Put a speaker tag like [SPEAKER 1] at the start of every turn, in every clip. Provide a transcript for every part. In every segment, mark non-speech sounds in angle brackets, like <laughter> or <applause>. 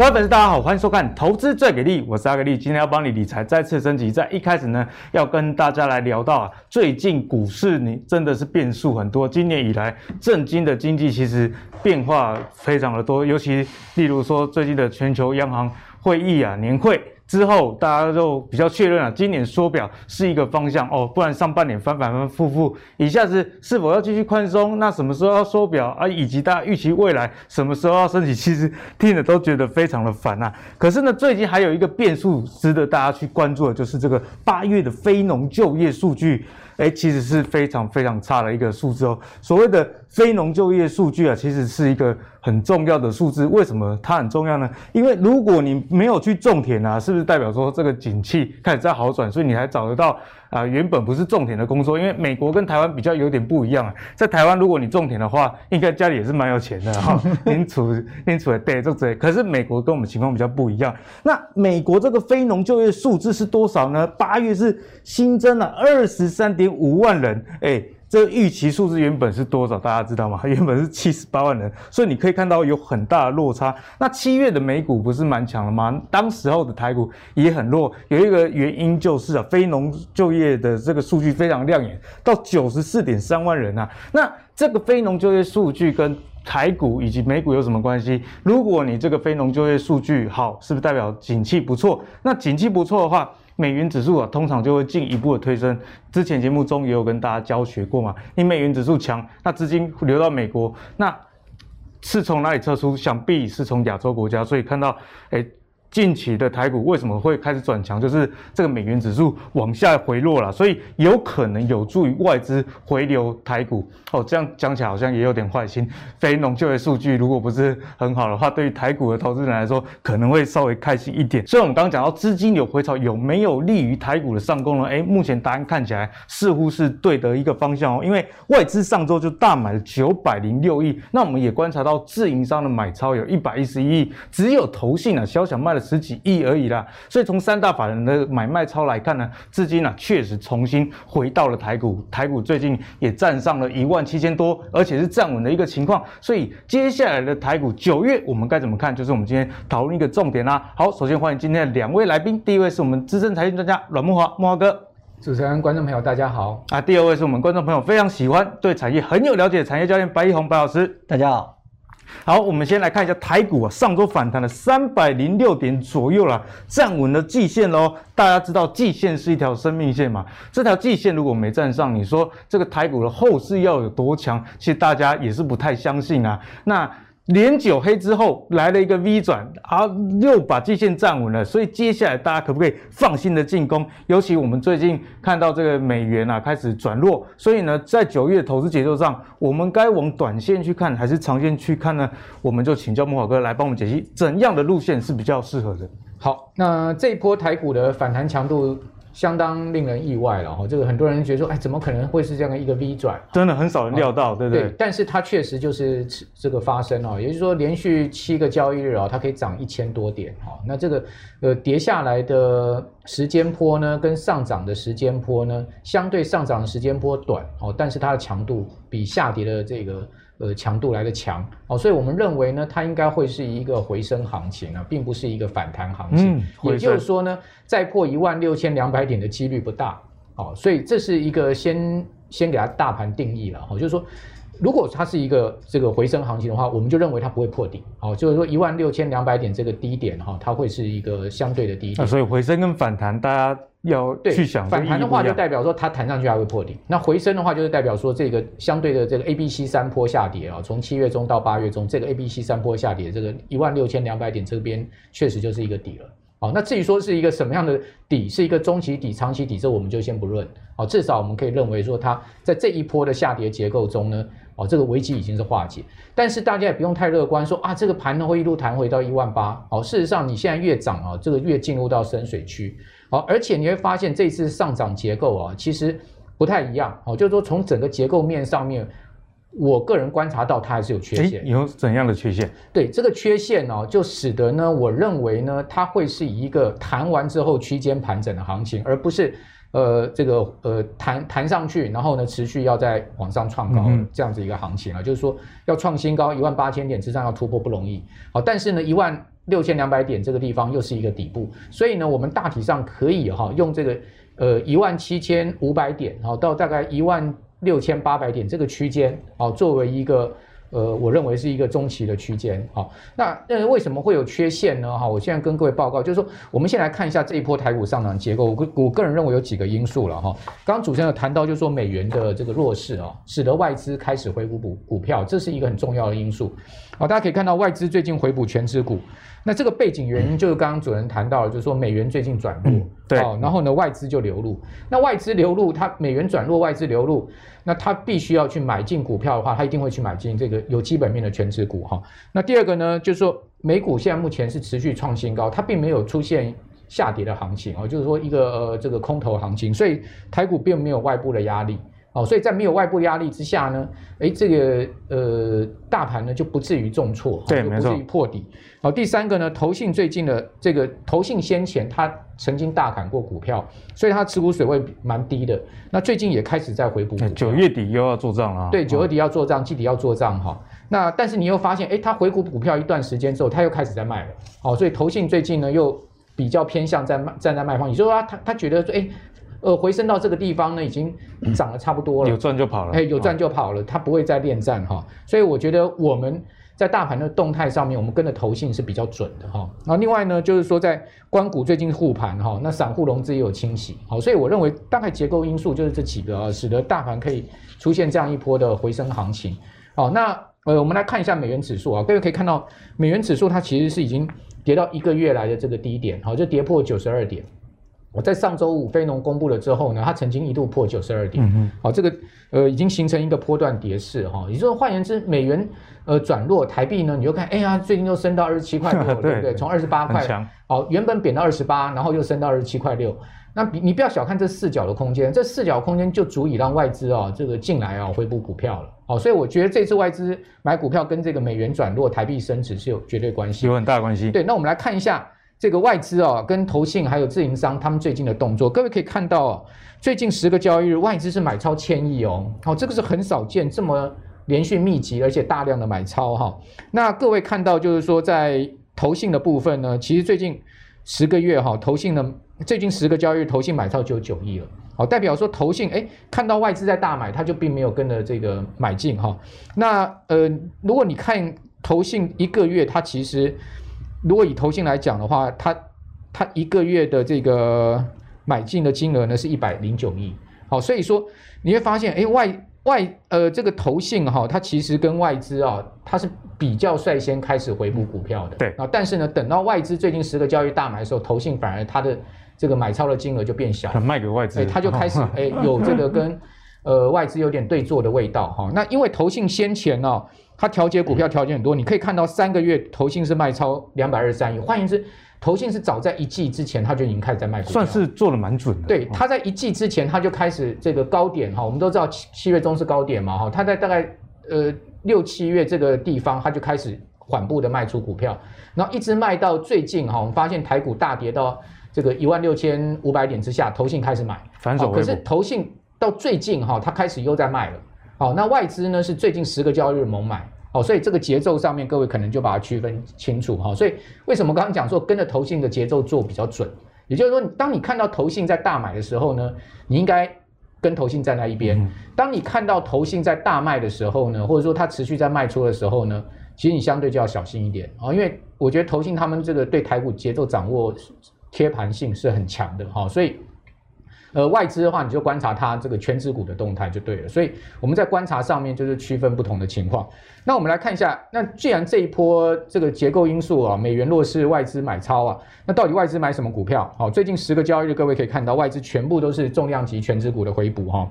[SPEAKER 1] 各位粉丝，大家好，欢迎收看《投资最给力》，我是阿格力，今天要帮你理财再次升级。在一开始呢，要跟大家来聊到啊，最近股市你真的是变数很多，今年以来震惊的经济其实变化非常的多，尤其例如说最近的全球央行会议啊，年会。之后，大家就比较确认了，今年缩表是一个方向哦，不然上半年反反复复，一下子是否要继续宽松？那什么时候要缩表啊？以及大家预期未来什么时候要升息？其实听着都觉得非常的烦呐。可是呢，最近还有一个变数值得大家去关注的，就是这个八月的非农就业数据。诶，其实是非常非常差的一个数字哦。所谓的非农就业数据啊，其实是一个很重要的数字。为什么它很重要呢？因为如果你没有去种田啊，是不是代表说这个景气开始在好转，所以你还找得到？啊，原本不是种田的工作，因为美国跟台湾比较有点不一样啊。在台湾，如果你种田的话，应该家里也是蛮有钱的哈。<laughs> 您处您处的对，这这。可是美国跟我们情况比较不一样。那美国这个非农就业数字是多少呢？八月是新增了二十三点五万人，哎。这个预期数字原本是多少？大家知道吗？<laughs> 原本是七十八万人，所以你可以看到有很大的落差。那七月的美股不是蛮强的吗？当时候的台股也很弱，有一个原因就是啊，非农就业的这个数据非常亮眼，到九十四点三万人啊。那这个非农就业数据跟台股以及美股有什么关系？如果你这个非农就业数据好，是不是代表景气不错？那景气不错的话，美元指数啊，通常就会进一步的推升。之前节目中也有跟大家教学过嘛，你美元指数强，那资金流到美国，那是从哪里撤出？想必是从亚洲国家。所以看到，哎。近期的台股为什么会开始转强？就是这个美元指数往下回落了，所以有可能有助于外资回流台股。哦，这样讲起来好像也有点坏心。非农就业数据如果不是很好的话，对于台股的投资人来说可能会稍微开心一点。所以我们刚刚讲到资金流回潮有没有利于台股的上攻呢？诶，目前答案看起来似乎是对的一个方向哦，因为外资上周就大买了九百零六亿，那我们也观察到自营商的买超有一百一十一亿，只有投信啊小小卖了。十几亿而已啦，所以从三大法人的买卖超来看呢，资金呢确实重新回到了台股，台股最近也站上了一万七千多，而且是站稳的一个情况。所以接下来的台股九月我们该怎么看？就是我们今天讨论一个重点啦。好，首先欢迎今天的两位来宾，第一位是我们资深财经专家阮木华，木华哥。
[SPEAKER 2] 主持人、观众朋友大家好。
[SPEAKER 1] 啊，第二位是我们观众朋友非常喜欢、对产业很有了解的产业教练白一宏白老师，
[SPEAKER 3] 大家好。
[SPEAKER 1] 好，我们先来看一下台股啊，上周反弹了三百零六点左右啦，站稳了季线喽。大家知道季线是一条生命线嘛？这条季线如果没站上，你说这个台股的后市要有多强？其实大家也是不太相信啊。那。连九黑之后来了一个 V 转，啊，又把季线站稳了，所以接下来大家可不可以放心的进攻？尤其我们最近看到这个美元啊开始转弱，所以呢，在九月投资节奏上，我们该往短线去看还是长线去看呢？我们就请教慕驊哥来帮我们解析怎样的路线是比较适合的。
[SPEAKER 2] 好，那这一波台股的反弹强度。相当令人意外了哈，这个很多人觉得说，哎，怎么可能会是这样的一个 V 转？
[SPEAKER 1] 真的很少人料到，对不对？
[SPEAKER 2] 对，但是它确实就是这个发生哦，也就是说连续七个交易日啊，它可以涨一千多点哈。那这个呃跌下来的时间波呢，跟上涨的时间波呢，相对上涨的时间波短哦，但是它的强度比下跌的这个。呃，强度来的强。哦，所以我们认为呢，它应该会是一个回升行情啊，并不是一个反弹行情。嗯，也就是说呢，再破一万六千两百点的几率不大。哦，所以这是一个先先给它大盘定义了。哦，就是说，如果它是一个这个回升行情的话，我们就认为它不会破底哦，就是说一万六千两百点这个低点哈，它会是一个相对的低点。
[SPEAKER 1] 啊，所以回升跟反弹，大家。要去想
[SPEAKER 2] 反弹的话，就代表说它弹上去还会破底；那回升的话，就是代表说这个相对的这个 A、B、C 三波下跌啊，从七月中到八月中，这个 A、B、C 三波下跌，这个一万六千两百点这边确实就是一个底了。好，那至于说是一个什么样的底，是一个中期底、长期底，这我们就先不论。好，至少我们可以认为说，它在这一波的下跌结构中呢，哦，这个危机已经是化解。但是大家也不用太乐观，说啊，这个盘呢会一路弹回到一万八。好，事实上你现在越涨啊，这个越进入到深水区。好，而且你会发现这次上涨结构啊，其实不太一样。哦，就是说从整个结构面上面，我个人观察到它还是有缺陷。
[SPEAKER 1] 有怎样的缺陷？
[SPEAKER 2] 对，这个缺陷呢，就使得呢，我认为呢，它会是一个弹完之后区间盘整的行情，而不是呃这个呃弹弹上去，然后呢持续要再往上创高这样子一个行情啊。就是说要创新高一万八千点之上要突破不容易。好，但是呢一万。六千两百点这个地方又是一个底部，所以呢，我们大体上可以哈用这个呃一万七千五百点，然后到大概一万六千八百点这个区间，好作为一个。呃，我认为是一个中期的区间，好，那那为什么会有缺陷呢？哈，我现在跟各位报告，就是说，我们先来看一下这一波台股上涨结构。我个我个人认为有几个因素了哈。刚刚主持人有谈到，就是说美元的这个弱势啊，使得外资开始回补股股票，这是一个很重要的因素。好，大家可以看到外资最近回补权值股。那这个背景原因就是刚刚主持人谈到了，就是说美元最近转弱，嗯、对，然后呢外资就流入。那外资流入，它美元转弱，外资流入，那它必须要去买进股票的话，它一定会去买进这个有基本面的权值股哈。那第二个呢，就是说美股现在目前是持续创新高，它并没有出现下跌的行情哦，就是说一个呃这个空头行情，所以台股并没有外部的压力。哦，所以在没有外部压力之下呢，诶，这个呃大盘呢就不至于重挫，
[SPEAKER 1] 对，
[SPEAKER 2] 就不至于破底。好，第三个呢，投信最近的这个投信先前它曾经大砍过股票，所以它持股水位蛮低的。那最近也开始在回补。
[SPEAKER 1] 九月底又要做账了。
[SPEAKER 2] 对，九月底要做账，季底要做账哈。那但是你又发现，哎，它回补股票一段时间之后，它又开始在卖了。好，所以投信最近呢又比较偏向在卖，站在卖方，也就是说他他觉得说，诶。呃，回升到这个地方呢，已经涨得差不多了，
[SPEAKER 1] 有赚就跑了，
[SPEAKER 2] 哎，有赚就跑了，它不会再恋战哈，所以我觉得我们在大盘的动态上面，我们跟的投信是比较准的哈。那另外呢，就是说在关谷最近护盘哈，那散户融资也有清洗，好，所以我认为大概结构因素就是这几个啊，使得大盘可以出现这样一波的回升行情。好，那呃，我们来看一下美元指数啊，各位可以看到美元指数它其实是已经跌到一个月来的这个低点，好，就跌破九十二点。我在上周五非农公布了之后呢，它曾经一度破九十二点，好、嗯哦，这个呃已经形成一个波段跌势哈。也就是说，换言之，美元呃转弱，台币呢你就看，哎呀，最近又升到二十七块六，<laughs> 对不对？从二十八块，好、哦，原本贬到二十八，然后又升到二十七块六。那你你不要小看这四角的空间，这四角空间就足以让外资啊、哦、这个进来啊、哦、回补股票了。好、哦，所以我觉得这次外资买股票跟这个美元转弱、台币升值是有绝对关系，
[SPEAKER 1] 有很大关系。
[SPEAKER 2] 对，那我们来看一下。这个外资啊，跟投信还有自营商他们最近的动作，各位可以看到，最近十个交易日外资是买超千亿哦，好，这个是很少见这么连续密集而且大量的买超哈。那各位看到就是说，在投信的部分呢，其实最近十个月哈，投信的最近十个交易日投信买超就有九亿了，好，代表说投信哎看到外资在大买，他就并没有跟着这个买进哈。那呃，如果你看投信一个月，它其实。如果以投信来讲的话，它它一个月的这个买进的金额呢是一百零九亿，好，所以说你会发现，哎，外外呃这个投信哈，它其实跟外资啊，它是比较率先开始回补股票的，
[SPEAKER 1] 对。啊，
[SPEAKER 2] 但是呢，等到外资最近十个交易大买的时候，投信反而它的这个买超的金额就变小，
[SPEAKER 1] 卖给外资，
[SPEAKER 2] 它就开始哎有这个跟呃外资有点对坐的味道哈，那因为投信先前呢、哦。它调节股票调节很多，你可以看到三个月投信是卖超两百二十三亿，换言之，投信是早在一季之前他就已经开始在卖股票，
[SPEAKER 1] 算是做的蛮准的。
[SPEAKER 2] 对，他在一季之前他就开始这个高点哈，我们都知道七七月中是高点嘛哈，他在大概呃六七月这个地方他就开始缓步的卖出股票，然后一直卖到最近哈，我们发现台股大跌到这个一万六千五百点之下，投信开始买，
[SPEAKER 1] 反手。
[SPEAKER 2] 可是投信到最近哈，他开始又在卖了。好，那外资呢是最近十个交易日猛买，好，所以这个节奏上面各位可能就把它区分清楚哈。所以为什么刚刚讲说跟着投信的节奏做比较准？也就是说，当你看到投信在大买的时候呢，你应该跟投信站在一边；当你看到投信在大卖的时候呢，或者说它持续在卖出的时候呢，其实你相对就要小心一点啊，因为我觉得投信他们这个对台股节奏掌握贴盘性是很强的哈，所以。呃，外资的话，你就观察它这个全值股的动态就对了。所以我们在观察上面就是区分不同的情况。那我们来看一下，那既然这一波这个结构因素啊，美元弱势，外资买超啊，那到底外资买什么股票？好，最近十个交易日，各位可以看到外资全部都是重量级全值股的回补哈，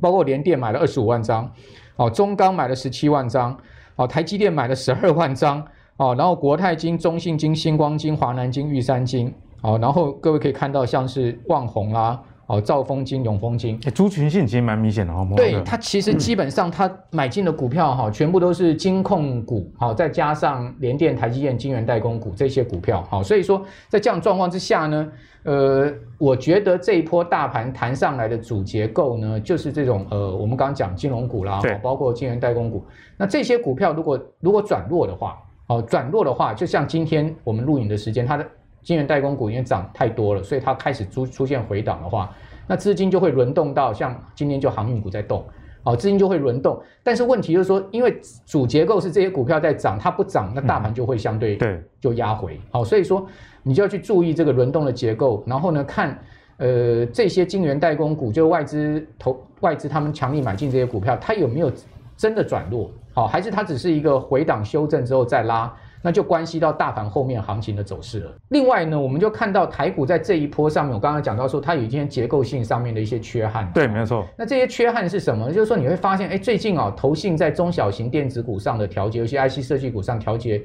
[SPEAKER 2] 包括联电买了二十五万张，哦，中钢买了十七万张，哦，台积电买了十二万张，哦，然后国泰金、中信金、星光金、华南金、玉山金。好，然后各位可以看到，像是旺宏啦，哦，兆丰金、永丰金，
[SPEAKER 1] 族群性其实蛮明显的哈。
[SPEAKER 2] 对，它其实基本上它买进的股票哈，全部都是金控股，好，再加上联电、台积电、晶圆代工股这些股票，好，所以说在这样状况之下呢，呃，我觉得这一波大盘弹上来的主结构呢，就是这种呃，我们刚刚讲金融股啦，包括晶圆代工股，那这些股票如果如果转弱的话。哦，转弱的话，就像今天我们录影的时间，它的晶圆代工股因为涨太多了，所以它开始出出现回档的话，那资金就会轮动到像今天就航运股在动，哦，资金就会轮动。但是问题就是说，因为主结构是这些股票在涨，它不涨，那大盘就会相对对就压回。好，所以说你就要去注意这个轮动的结构，然后呢看。呃，这些晶圆代工股，就外资投外资他们强力买进这些股票，它有没有真的转弱？好、哦，还是它只是一个回档修正之后再拉？那就关系到大盘后面行情的走势了。另外呢，我们就看到台股在这一波上面，我刚刚讲到说，它有一些结构性上面的一些缺憾。
[SPEAKER 1] 对，没错。
[SPEAKER 2] 那这些缺憾是什么？就是说你会发现，哎，最近啊、哦，投信在中小型电子股上的调节，尤其 IC 设计股上调节。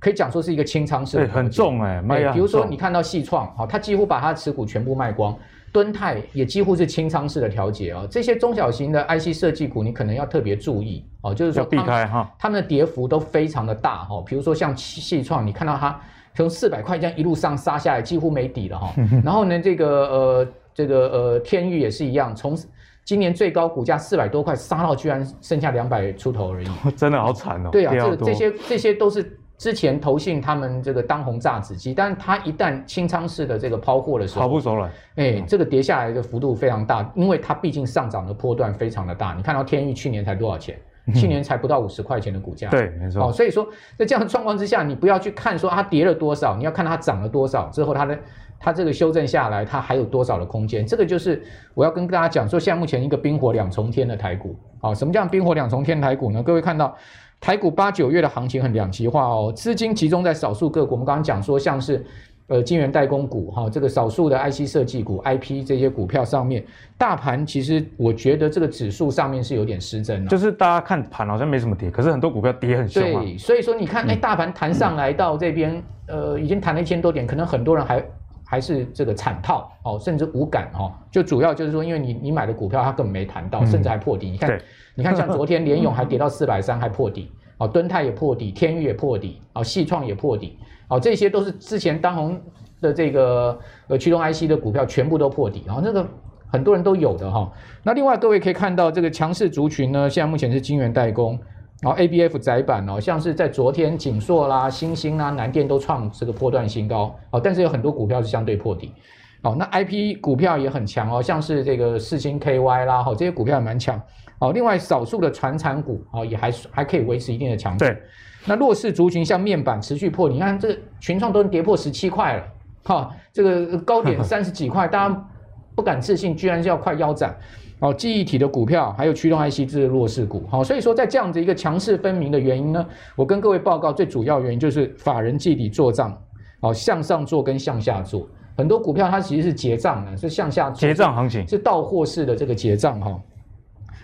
[SPEAKER 2] 可以讲说是一个清仓式，
[SPEAKER 1] 对，很重哎、欸，
[SPEAKER 2] 比如说你看到细创，好，它几乎把它的持股全部卖光，敦泰也几乎是清仓式的调节啊。这些中小型的 IC 设计股，你可能要特别注意哦，就是
[SPEAKER 1] 说避开哈，
[SPEAKER 2] 他们的跌幅都非常的大哈。比如说像矽创，你看到它从四百块这样一路上杀下来，几乎没底了哈。<laughs> 然后呢，这个呃，这个呃，天域也是一样，从今年最高股价四百多块杀到居然剩下两百出头而已，<laughs>
[SPEAKER 1] 真的好惨哦。
[SPEAKER 2] 对啊，这这些这些都是。之前投信他们这个当红炸子鸡，但是它一旦清仓式的这个抛货的时候，
[SPEAKER 1] 毫不手软，
[SPEAKER 2] 哎，这个跌下来的幅度非常大，因为它毕竟上涨的波段非常的大。你看到天域去年才多少钱？嗯、去年才不到五十块钱的股价，
[SPEAKER 1] 对，没错。
[SPEAKER 2] 哦，所以说在这样的状况之下，你不要去看说它跌了多少，你要看它涨了多少之后，它的它这个修正下来，它还有多少的空间？这个就是我要跟大家讲说，现在目前一个冰火两重天的台股，啊、哦，什么叫冰火两重天台股呢？各位看到。台股八九月的行情很两极化哦，资金集中在少数个股。我们刚刚讲说，像是呃晶圆代工股哈，这个少数的 IC 设计股、IP 这些股票上面，大盘其实我觉得这个指数上面是有点失真的。
[SPEAKER 1] 就是大家看盘好像没什么跌，可是很多股票跌很凶。
[SPEAKER 2] 对，所以说你看，哎，大盘弹上来到这边，呃，已经弹了一千多点，可能很多人还还是这个惨套哦，甚至无感哦。就主要就是说，因为你你买的股票它根本没谈到，甚至还破底。你看。你看，像昨天联勇 <laughs> 还跌到四百三，还破底，哦，敦泰也破底，天宇也破底，哦，矽创也破底，哦，这些都是之前当红的这个呃驱动 IC 的股票全部都破底，然后那个很多人都有的哈。那另外各位可以看到，这个强势族群呢，现在目前是晶圆代工，然后 ABF 窄板哦，像是在昨天景硕啦、星星啦、南电都创这个波段新高，哦，但是有很多股票是相对破底，哦，那 IP 股票也很强哦，像是这个四星 KY 啦，哈，这些股票也蛮强。哦，另外少数的传产股哦，也还还可以维持一定的强度。对，那弱势族群像面板持续破，你看这个群创都跌破十七块了，哈，这个高点 <laughs> 三十几块，大家不敢置信，居然是要快腰斩。哦，记忆体的股票还有驱动 IC 这些弱势股，好，所以说在这样子一个强势分明的原因呢，我跟各位报告最主要原因就是法人季底做账，哦，向上做跟向下做，很多股票它其实是结账的，是向下做
[SPEAKER 1] 结账行情，
[SPEAKER 2] 是到货式的这个结账哈。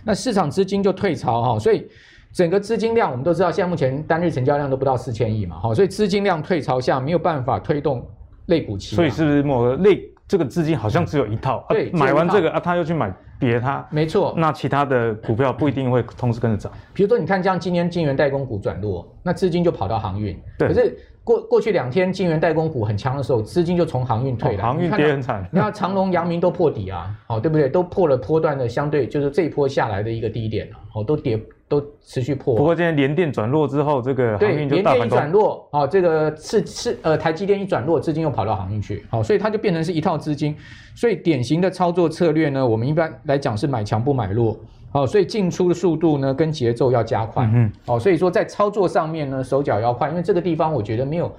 [SPEAKER 2] 那市场资金就退潮哈，所以整个资金量我们都知道，现在目前单日成交量都不到四千亿嘛，哈，所以资金量退潮下没有办法推动类股期，
[SPEAKER 1] 所以是不是某个类这个资金好像只有一套，对，啊、买完这个啊，他又去买别他，
[SPEAKER 2] 没错，
[SPEAKER 1] 那其他的股票不一定会同时跟着涨。
[SPEAKER 2] 比如说你看，像今天晶圆代工股转弱，那资金就跑到航运，对，可是。过过去两天，金圆代工股很强的时候，资金就从航运退了。
[SPEAKER 1] 航运跌很惨。
[SPEAKER 2] 你看长隆、阳明都破底啊，哦，对不对？都破了波段的相对，就是这一波下来的一个低点了，哦，都跌都持续破。
[SPEAKER 1] 不过今天联电转弱之后，这个
[SPEAKER 2] 对联电一转弱，哦，这个是是呃台积电一转弱，资金又跑到航运去，好，所以它就变成是一套资金。所以典型的操作策略呢，我们一般来讲是买强不买弱。好，所以进出的速度呢，跟节奏要加快。嗯，好，所以说在操作上面呢，手脚要快，因为这个地方我觉得没有，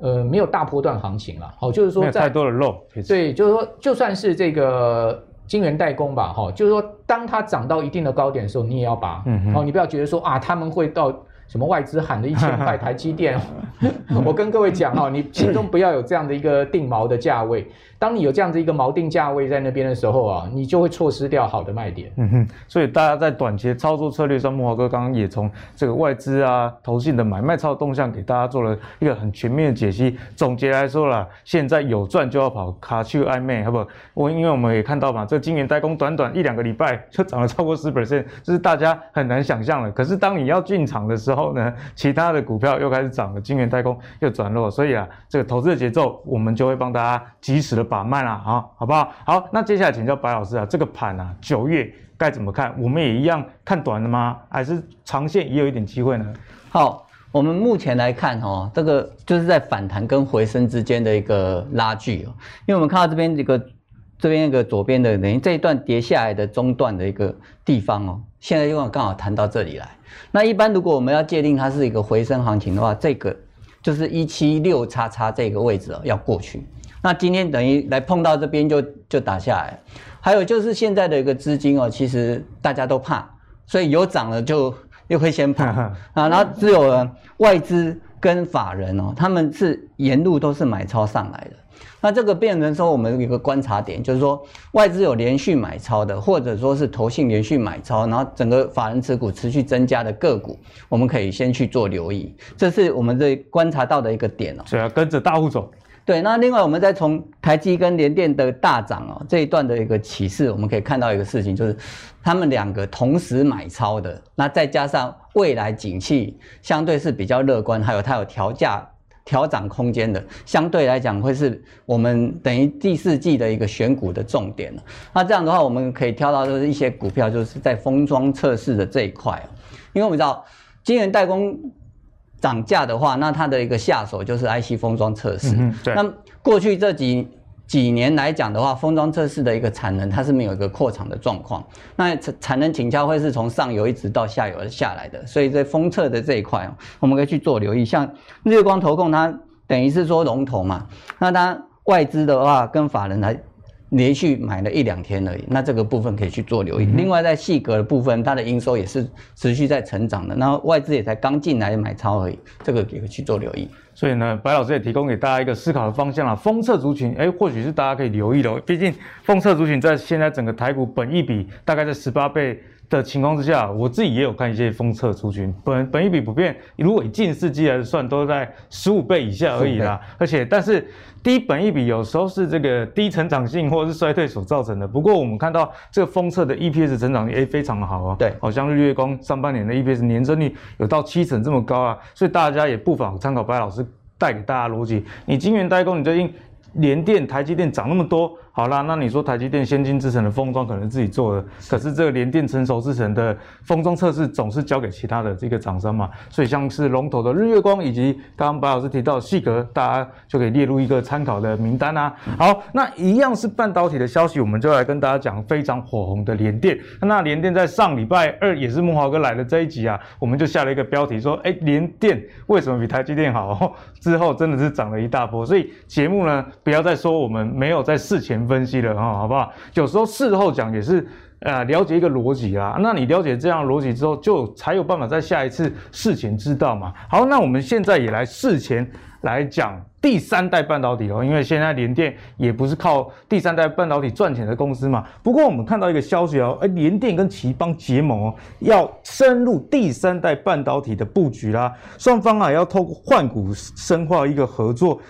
[SPEAKER 2] 呃，没有大波段行情了。好，就是说在，
[SPEAKER 1] 没有太多的肉。
[SPEAKER 2] 对，就是说，就算是这个晶圆代工吧，哈，就是说，当它涨到一定的高点的时候，你也要拔。嗯，哦，你不要觉得说啊，他们会到。什么外资喊了一千块台积电，<laughs> 我跟各位讲哈，你心中不要有这样的一个定锚的价位。当你有这样子一个锚定价位在那边的时候啊，你就会错失掉好的卖点。嗯哼，
[SPEAKER 1] 所以大家在短期的操作策略上，木华哥刚刚也从这个外资啊、投信的买卖操动向给大家做了一个很全面的解析。总结来说啦，现在有赚就要跑，卡去暧昧，好不好？我因为我们也看到嘛，这晶圆代工短短一两个礼拜就涨了超过十 percent，这是大家很难想象的。可是当你要进场的时候，后呢，<laughs> 其他的股票又开始涨了，晶圆代工又转弱，所以啊，这个投资的节奏我们就会帮大家及时的把脉了啊，好不好？好，那接下来请教白老师啊，这个盘啊，九月该怎么看？我们也一样看短的吗？还是长线也有一点机会呢？
[SPEAKER 3] 好，我们目前来看哦，这个就是在反弹跟回升之间的一个拉锯哦，因为我们看到这边这个这边一个左边的等于这一段跌下来的中段的一个地方哦，现在又刚好谈到这里来。那一般如果我们要界定它是一个回升行情的话，这个就是一七六叉叉这个位置哦要过去。那今天等于来碰到这边就就打下来。还有就是现在的一个资金哦，其实大家都怕，所以有涨了就。又会先跑 <laughs> 啊，然后只有外资跟法人哦，他们是沿路都是买超上来的。那这个变成说，我们有一个观察点，就是说外资有连续买超的，或者说是投信连续买超，然后整个法人持股持续增加的个股，我们可以先去做留意，这是我们这观察到的一个点哦。
[SPEAKER 1] 所以要跟着大户走。
[SPEAKER 3] 对，那另外我们再从台积跟联电的大涨哦这一段的一个启示，我们可以看到一个事情，就是他们两个同时买超的，那再加上未来景气相对是比较乐观，还有它有调价调涨空间的，相对来讲会是我们等于第四季的一个选股的重点了。那这样的话，我们可以挑到就是一些股票，就是在封装测试的这一块，因为我们知道晶圆代工。涨价的话，那它的一个下手就是 IC 封装测试。嗯，对。那过去这几几年来讲的话，封装测试的一个产能它是没有一个扩厂的状况。那产产能倾销会是从上游一直到下游下来的，所以在封测的这一块，我们可以去做留意。像日光投控，它等于是说龙头嘛，那它外资的话跟法人来。连续买了一两天而已，那这个部分可以去做留意。嗯、另外，在细格的部分，它的营收也是持续在成长的。那外资也才刚进来买超而已，这个也可以去做留意。
[SPEAKER 1] 所以呢，白老师也提供给大家一个思考的方向了。封测族群，哎，或许是大家可以留意的。毕竟封测族群在现在整个台股本益比大概在十八倍的情况之下，我自己也有看一些封测族群，本本一比不变，如果以近四季来算，都在十五倍以下而已啦。而且，但是低本一比有时候是这个低成长性或者是衰退所造成的。不过，我们看到这个封测的 EPS 成长率诶非常的好啊。
[SPEAKER 3] 对，
[SPEAKER 1] 好像日月光上半年的 EPS 年增率有到七成这么高啊，所以大家也不妨参考白老师带给大家逻辑。你晶圆代工，你最近联电、台积电涨那么多。好啦，那你说台积电先进制程的封装可能自己做的，可是这个联电成熟制程的封装测试总是交给其他的这个厂商嘛，所以像是龙头的日月光以及刚刚白老师提到的矽格，大家就可以列入一个参考的名单啊。好，那一样是半导体的消息，我们就来跟大家讲非常火红的联电。那联电在上礼拜二也是木华哥来的这一集啊，我们就下了一个标题说，哎，联电为什么比台积电好？之后真的是涨了一大波，所以节目呢不要再说我们没有在事前。分析了哈，好不好？有时候事后讲也是，呃，了解一个逻辑啦。那你了解这样逻辑之后，就才有办法在下一次事前知道嘛。好，那我们现在也来事前来讲第三代半导体哦，因为现在联电也不是靠第三代半导体赚钱的公司嘛。不过我们看到一个消息哦，哎，联电跟奇邦结盟哦，要深入第三代半导体的布局啦。双方啊要透过换股深化一个合作。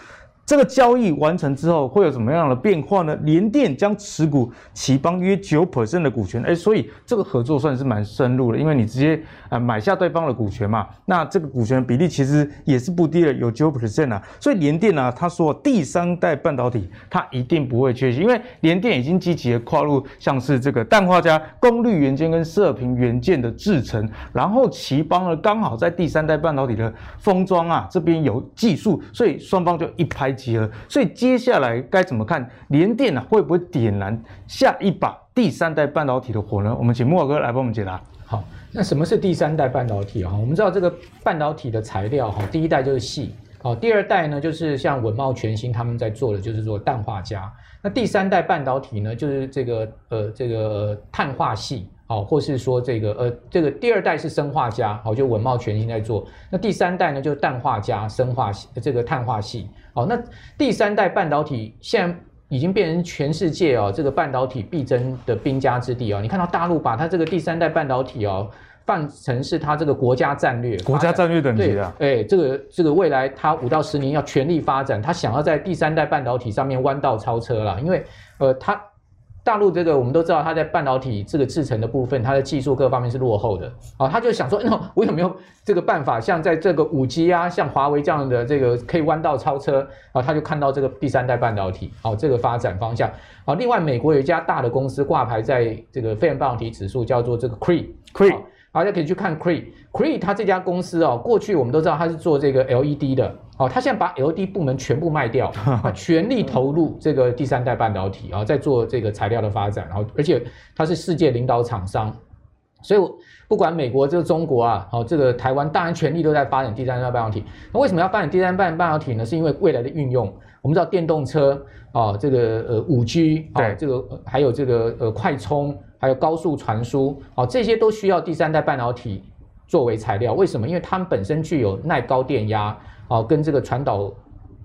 [SPEAKER 1] 这个交易完成之后会有什么样的变化呢？联电将持股頎邦约九 percent 的股权，哎，所以这个合作算是蛮深入的，因为你直接啊买下对方的股权嘛，那这个股权比例其实也是不低的，有九 percent 啊。所以联电呢，他说第三代半导体它一定不会缺席，因为联电已经积极的跨入像是这个氮化镓、功率元件跟射频元件的制程，然后頎邦呢刚好在第三代半导体的封装啊这边有技术，所以双方就一拍。集合，所以接下来该怎么看联电呢？会不会点燃下一把第三代半导体的火呢？我们请慕驊哥来帮我们解答。
[SPEAKER 2] 好，那什么是第三代半导体啊？我们知道这个半导体的材料哈，第一代就是矽，好，第二代呢就是像稳懋全新他们在做的就是做氮化镓，那第三代半导体呢就是这个呃这个碳化矽。好，或是说这个呃，这个第二代是砷化镓，好，就稳懋全新在做。那第三代呢，就是氮化镓、砷化这个碳化矽。好，那第三代半导体现在已经变成全世界哦，这个半导体必争的兵家之地哦。你看到大陆把它这个第三代半导体哦，放成是它这个国家战略，
[SPEAKER 1] 国家战略等级啊。
[SPEAKER 2] 哎，这个这个未来它五到十年要全力发展，它想要在第三代半导体上面弯道超车了，因为呃它。大陆这个我们都知道，它在半导体这个制程的部分，它的技术各方面是落后的啊。他就想说，那我有没有这个办法，像在这个五 G 啊，像华为这样的这个可以弯道超车啊？他就看到这个第三代半导体，好，这个发展方向。好，另外美国有一家大的公司挂牌在这个费城半导体指数，叫做这个 Cree Cree。大家可以去看 Cree，Cree 它这家公司哦，过去我们都知道它是做这个 LED 的，哦，它现在把 LED 部门全部卖掉，<laughs> 它全力投入这个第三代半导体啊，在做这个材料的发展，然后而且它是世界领导厂商，所以不管美国这个中国啊，好这个台湾，当然全力都在发展第三代半导体。那为什么要发展第三代半导体呢？是因为未来的运用，我们知道电动车啊，这个呃五 G 啊，这个还有这个呃快充。还有高速传输，啊，这些都需要第三代半导体作为材料。为什么？因为它们本身具有耐高电压，啊，跟这个传导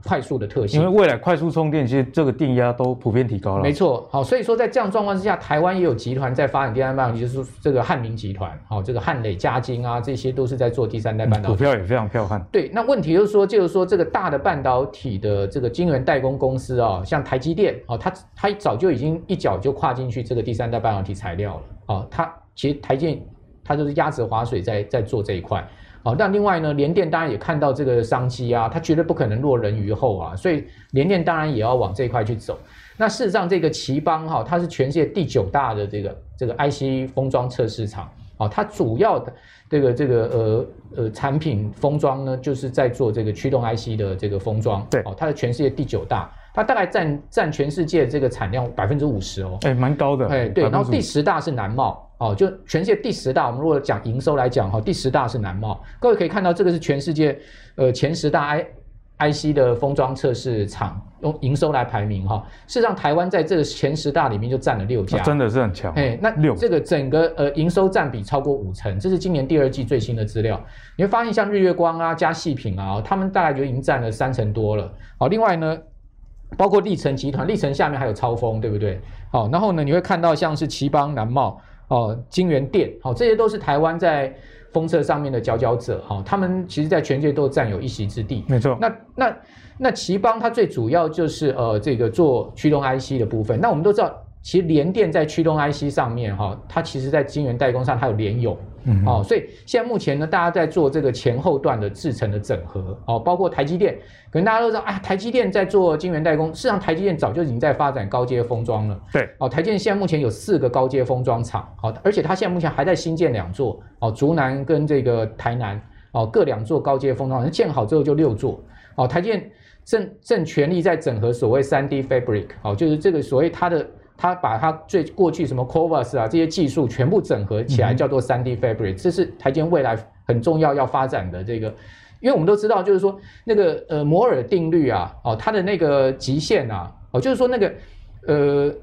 [SPEAKER 2] 快速的特性。
[SPEAKER 1] 因为未来快速充电，其实这个电压都普遍提高了。
[SPEAKER 2] 没错，好，所以说在这样状况之下，台湾也有集团在发展第三代半导体，就是这个汉明集团，好，这个汉磊、嘉晶啊，这些都是在做第三代半导体。
[SPEAKER 1] 股票也非常彪悍。
[SPEAKER 2] 对，那问题就是说，就是说这个大的半导体的这个晶圆代工公司啊，像台积电啊，它它早就已经一脚就跨进去这个第三代半导体材料了。哦，它其实台积，它就是鸭子划水在在做这一块。哦，那另外呢，联电当然也看到这个商机啊，它绝对不可能落人于后啊，所以联电当然也要往这一块去走。那事实上，这个奇邦哈，它是全世界第九大的这个这个 IC 封装测试厂。哦，它主要的这个这个呃呃产品封装呢，就是在做这个驱动 IC 的这个封装。
[SPEAKER 1] 对，
[SPEAKER 2] 哦，它是全世界第九大。它大概占占全世界这个产量百分之五十哦，
[SPEAKER 1] 哎，蛮高的，
[SPEAKER 2] 哎，对，然后第十大是南茂哦，就全世界第十大，我们如果讲营收来讲哈，第十大是南茂，各位可以看到这个是全世界呃前十大 I I C 的封装测试厂用营收来排名哈，事实上台湾在这个前十大里面就占了六家，
[SPEAKER 1] 真的是很强，
[SPEAKER 2] 哎，那六。这个整个呃营收占比超过五成，这是今年第二季最新的资料，你会发现像日月光啊、加细品啊，他们大概就已经占了三成多了，好，另外呢。包括历成集团，历成下面还有超风，对不对？好，然后呢，你会看到像是奇邦、南茂、哦，金元电，好，这些都是台湾在封测上面的佼佼者，哈，他们其实在全世界都占有一席之地。
[SPEAKER 1] 没错。
[SPEAKER 2] 那那那奇邦它最主要就是呃这个做驱动 IC 的部分。那我们都知道。其实联电在驱动 IC 上面哈，它其实在晶圆代工上它有联咏，嗯，哦，所以现在目前呢，大家在做这个前后段的制程的整合，哦，包括台积电，可能大家都知道啊，台积电在做晶圆代工，事实上台积电早就已经在发展高阶封装了，
[SPEAKER 1] 对，
[SPEAKER 2] 哦，台积电现在目前有四个高阶封装厂，好，而且它现在目前还在新建两座，哦，竹南跟这个台南，哦，各两座高阶封装，建好之后就六座，哦，台积电正正全力在整合所谓三 D Fabric，哦，就是这个所谓它的。他把他最过去什么 CoWoS 啊这些技术全部整合起来，叫做 3D Fabric，这是台积电未来很重要要发展的这个。因为我们都知道，就是说那个呃摩尔定律啊，哦，它的那个极限啊，哦，就是说那个呃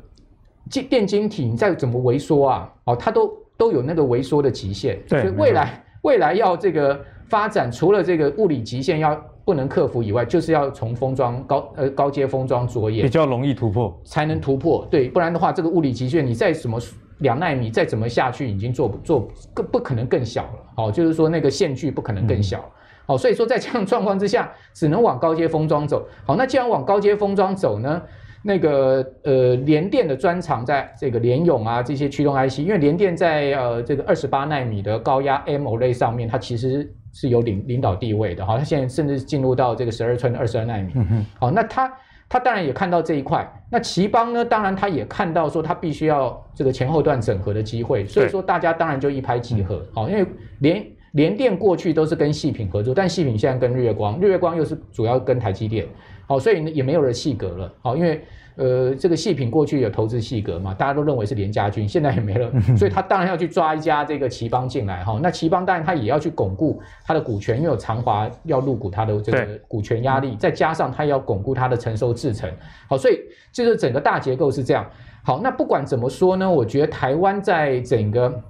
[SPEAKER 2] 电电晶体你再怎么微缩啊，哦，它都都有那个微缩的极限。对，所以未来未来要这个发展，除了这个物理极限要。不能克服以外，就是要从封装高呃高阶封装着眼，
[SPEAKER 1] 比较容易突破，
[SPEAKER 2] 才能突破。对，不然的话，这个物理极限你再什么两纳米再怎么下去，已经做不做更不可能更小了。哦，就是说那个线距不可能更小。嗯、哦，所以说在这样状况之下，只能往高阶封装走。好，那既然往高阶封装走呢，那个呃联电的专长在这个联咏啊这些驱动 IC，因为联电在呃这个二十八纳米的高压 AMOLED 上面，它其实。是有领领导地位的哈，他现在甚至进入到这个十二寸二十二纳米。好，那他他当然也看到这一块。那奇邦呢，当然他也看到说他必须要这个前后段整合的机会，所以说大家当然就一拍即合。好，因为联联电过去都是跟细品合作，但细品现在跟日月光，日月光又是主要跟台积电。好，所以也没有了细格了。好，因为。呃，这个细品过去有投资细格嘛，大家都认为是联家军，现在也没了，所以他当然要去抓一家这个奇邦进来哈。那奇邦当然他也要去巩固他的股权，因为有长华要入股他的这个股权压力，再加上他要巩固他的承受制程。好，所以就是整个大结构是这样。好，那不管怎么说呢，我觉得台湾在整个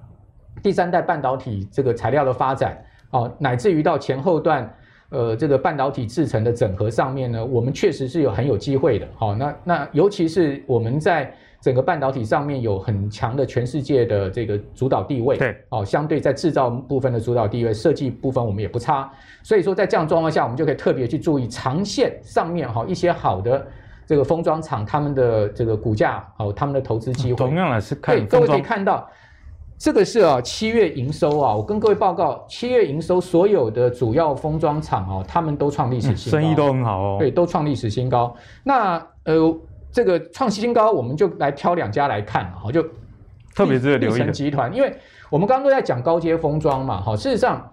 [SPEAKER 2] 第三代半导体这个材料的发展，哦，乃至于到前后段。呃，这个半导体制程的整合上面呢，我们确实是有很有机会的。好，那那尤其是我们在整个半导体上面有很强的全世界的这个主导地位。对，哦，相对在制造部分的主导地位，设计部分我们也不差。所以说，在这样状况下，我们就可以特别去注意长线上面哈一些好的这个封装厂他们的这个股价，哦，他们的投资机会。
[SPEAKER 1] 同样的是看，
[SPEAKER 2] 各位可以看到。这个是啊，七月营收啊，我跟各位报告，七月营收所有的主要封装厂哦，他们都创历史新高，
[SPEAKER 1] 生意都很好哦，
[SPEAKER 2] 对，都创历史新高。那呃，这个创新高，我们就来挑两家来看啊，就
[SPEAKER 1] 特别是
[SPEAKER 2] 力成集团，因为我们刚刚都在讲高阶封装嘛，好，事实上。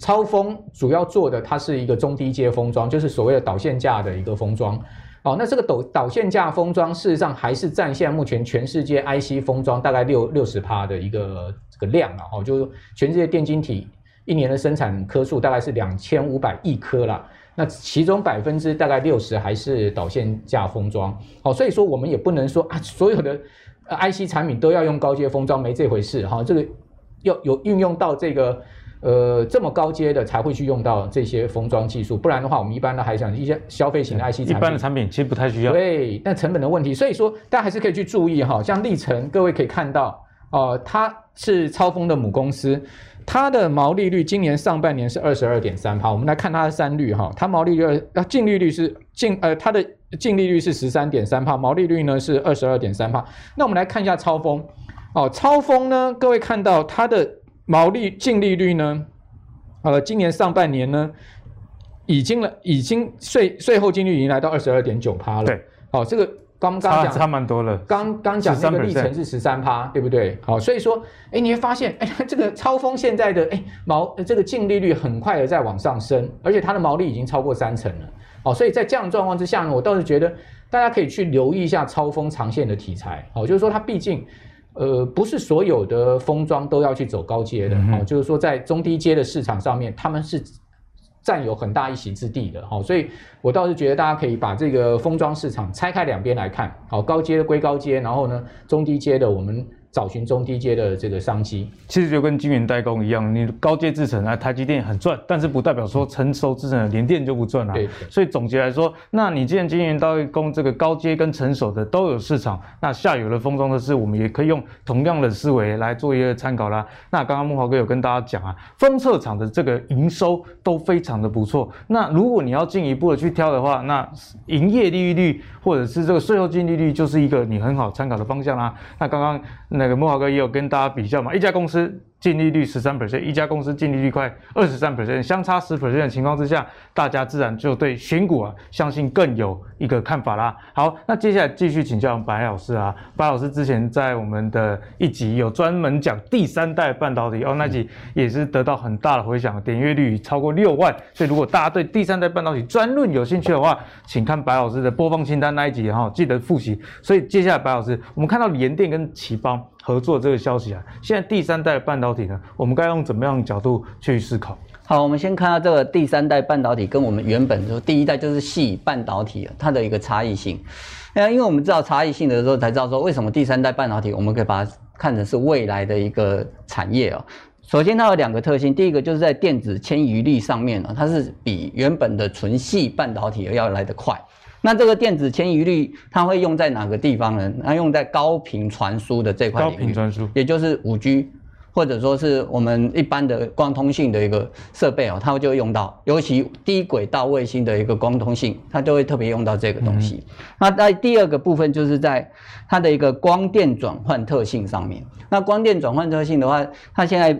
[SPEAKER 2] 超丰主要做的，它是一个中低阶封装，就是所谓的导线架的一个封装。哦，那这个导导线架封装，事实上还是占现在目前全世界 IC 封装大概六六十趴的一个这个量啊。哦，就是全世界电晶体一年的生产颗数大概是两千五百亿颗啦。那其中百分之大概六十还是导线架封装。哦，所以说我们也不能说啊，所有的 IC 产品都要用高阶封装，没这回事哈。这个要有运用到这个。呃，这么高阶的才会去用到这些封装技术，不然的话，我们一般呢还想一些消费型的 IC 产品，
[SPEAKER 1] 一般的产品其实不太需要。
[SPEAKER 2] 对，但成本的问题，所以说大家还是可以去注意哈。像历成，各位可以看到，哦、呃，它是超丰的母公司，它的毛利率今年上半年是二十二点三趴。我们来看它的三率哈，它毛利率呃净利率是净呃它的净利率是十三点三趴，毛利率呢是二十二点三趴。那我们来看一下超丰，哦，超丰呢，各位看到它的。毛利净利率呢？呃，今年上半年呢，已经了，已经税税后净利率已经来到二十二点九趴了。对，好，这个刚刚讲
[SPEAKER 1] 差蛮多了。
[SPEAKER 2] 刚刚讲那个历程是十三趴，对不对？好，所以说，哎，你会发现，哎，<laughs> 这个超峰现在的哎毛这个净利率很快的在往上升，而且它的毛利已经超过三成了。好，所以在这样的状况之下呢，我倒是觉得大家可以去留意一下超峰长线的题材。好，就是说它毕竟。呃，不是所有的封装都要去走高阶的，嗯哦，就是说在中低阶的市场上面，他们是占有很大一席之地的，哈、哦，所以我倒是觉得大家可以把这个封装市场拆开两边来看，好，高阶的归高阶，然后呢，中低阶的我们。找寻中低阶的这个商机，
[SPEAKER 1] 其实就跟晶圆代工一样，你高阶制程啊，台积电很赚，但是不代表说成熟制程的联电就不赚啊。对，所以总结来说，那你既然晶圆代工这个高阶跟成熟的都有市场，那下游的封装的事我们也可以用同样的思维来做一个参考啦。那刚刚木华哥有跟大家讲啊，封测厂的这个营收都非常的不错。那如果你要进一步的去挑的话，那营业利率或者是这个税后净利率就是一个你很好参考的方向啦。那刚刚那。那个慕驊哥也有跟大家比较嘛，一家公司。净利率十三 percent，一家公司净利率快二十三 percent，相差十 percent 的情况之下，大家自然就对选股啊，相信更有一个看法啦。好，那接下来继续请教白老师啊，白老师之前在我们的一集有专门讲第三代半导体哦，那集也是得到很大的回响，点阅率超过六万。所以如果大家对第三代半导体专论有兴趣的话，请看白老师的播放清单那一集哈，记得复习。所以接下来白老师，我们看到联电跟奇邦合作这个消息啊，现在第三代半导体呢，我们该用怎么样的角度去思考？
[SPEAKER 3] 好，我们先看到这个第三代半导体跟我们原本说第一代就是系半导体它的一个差异性。那因为我们知道差异性的时候，才知道说为什么第三代半导体我们可以把它看成是未来的一个产业哦。首先它有两个特性，第一个就是在电子迁移率上面呢，它是比原本的纯系半导体要来得快。那这个电子迁移率它会用在哪个地方呢？它用在高频传输的这块，高频传输，也就是五 G，或者说是我们一般的光通信的一个设备哦，它就会用到，尤其低轨道卫星的一个光通信，它就会特别用到这个东西。嗯、那在第二个部分就是在它的一个光电转换特性上面。那光电转换特性的话，它现在。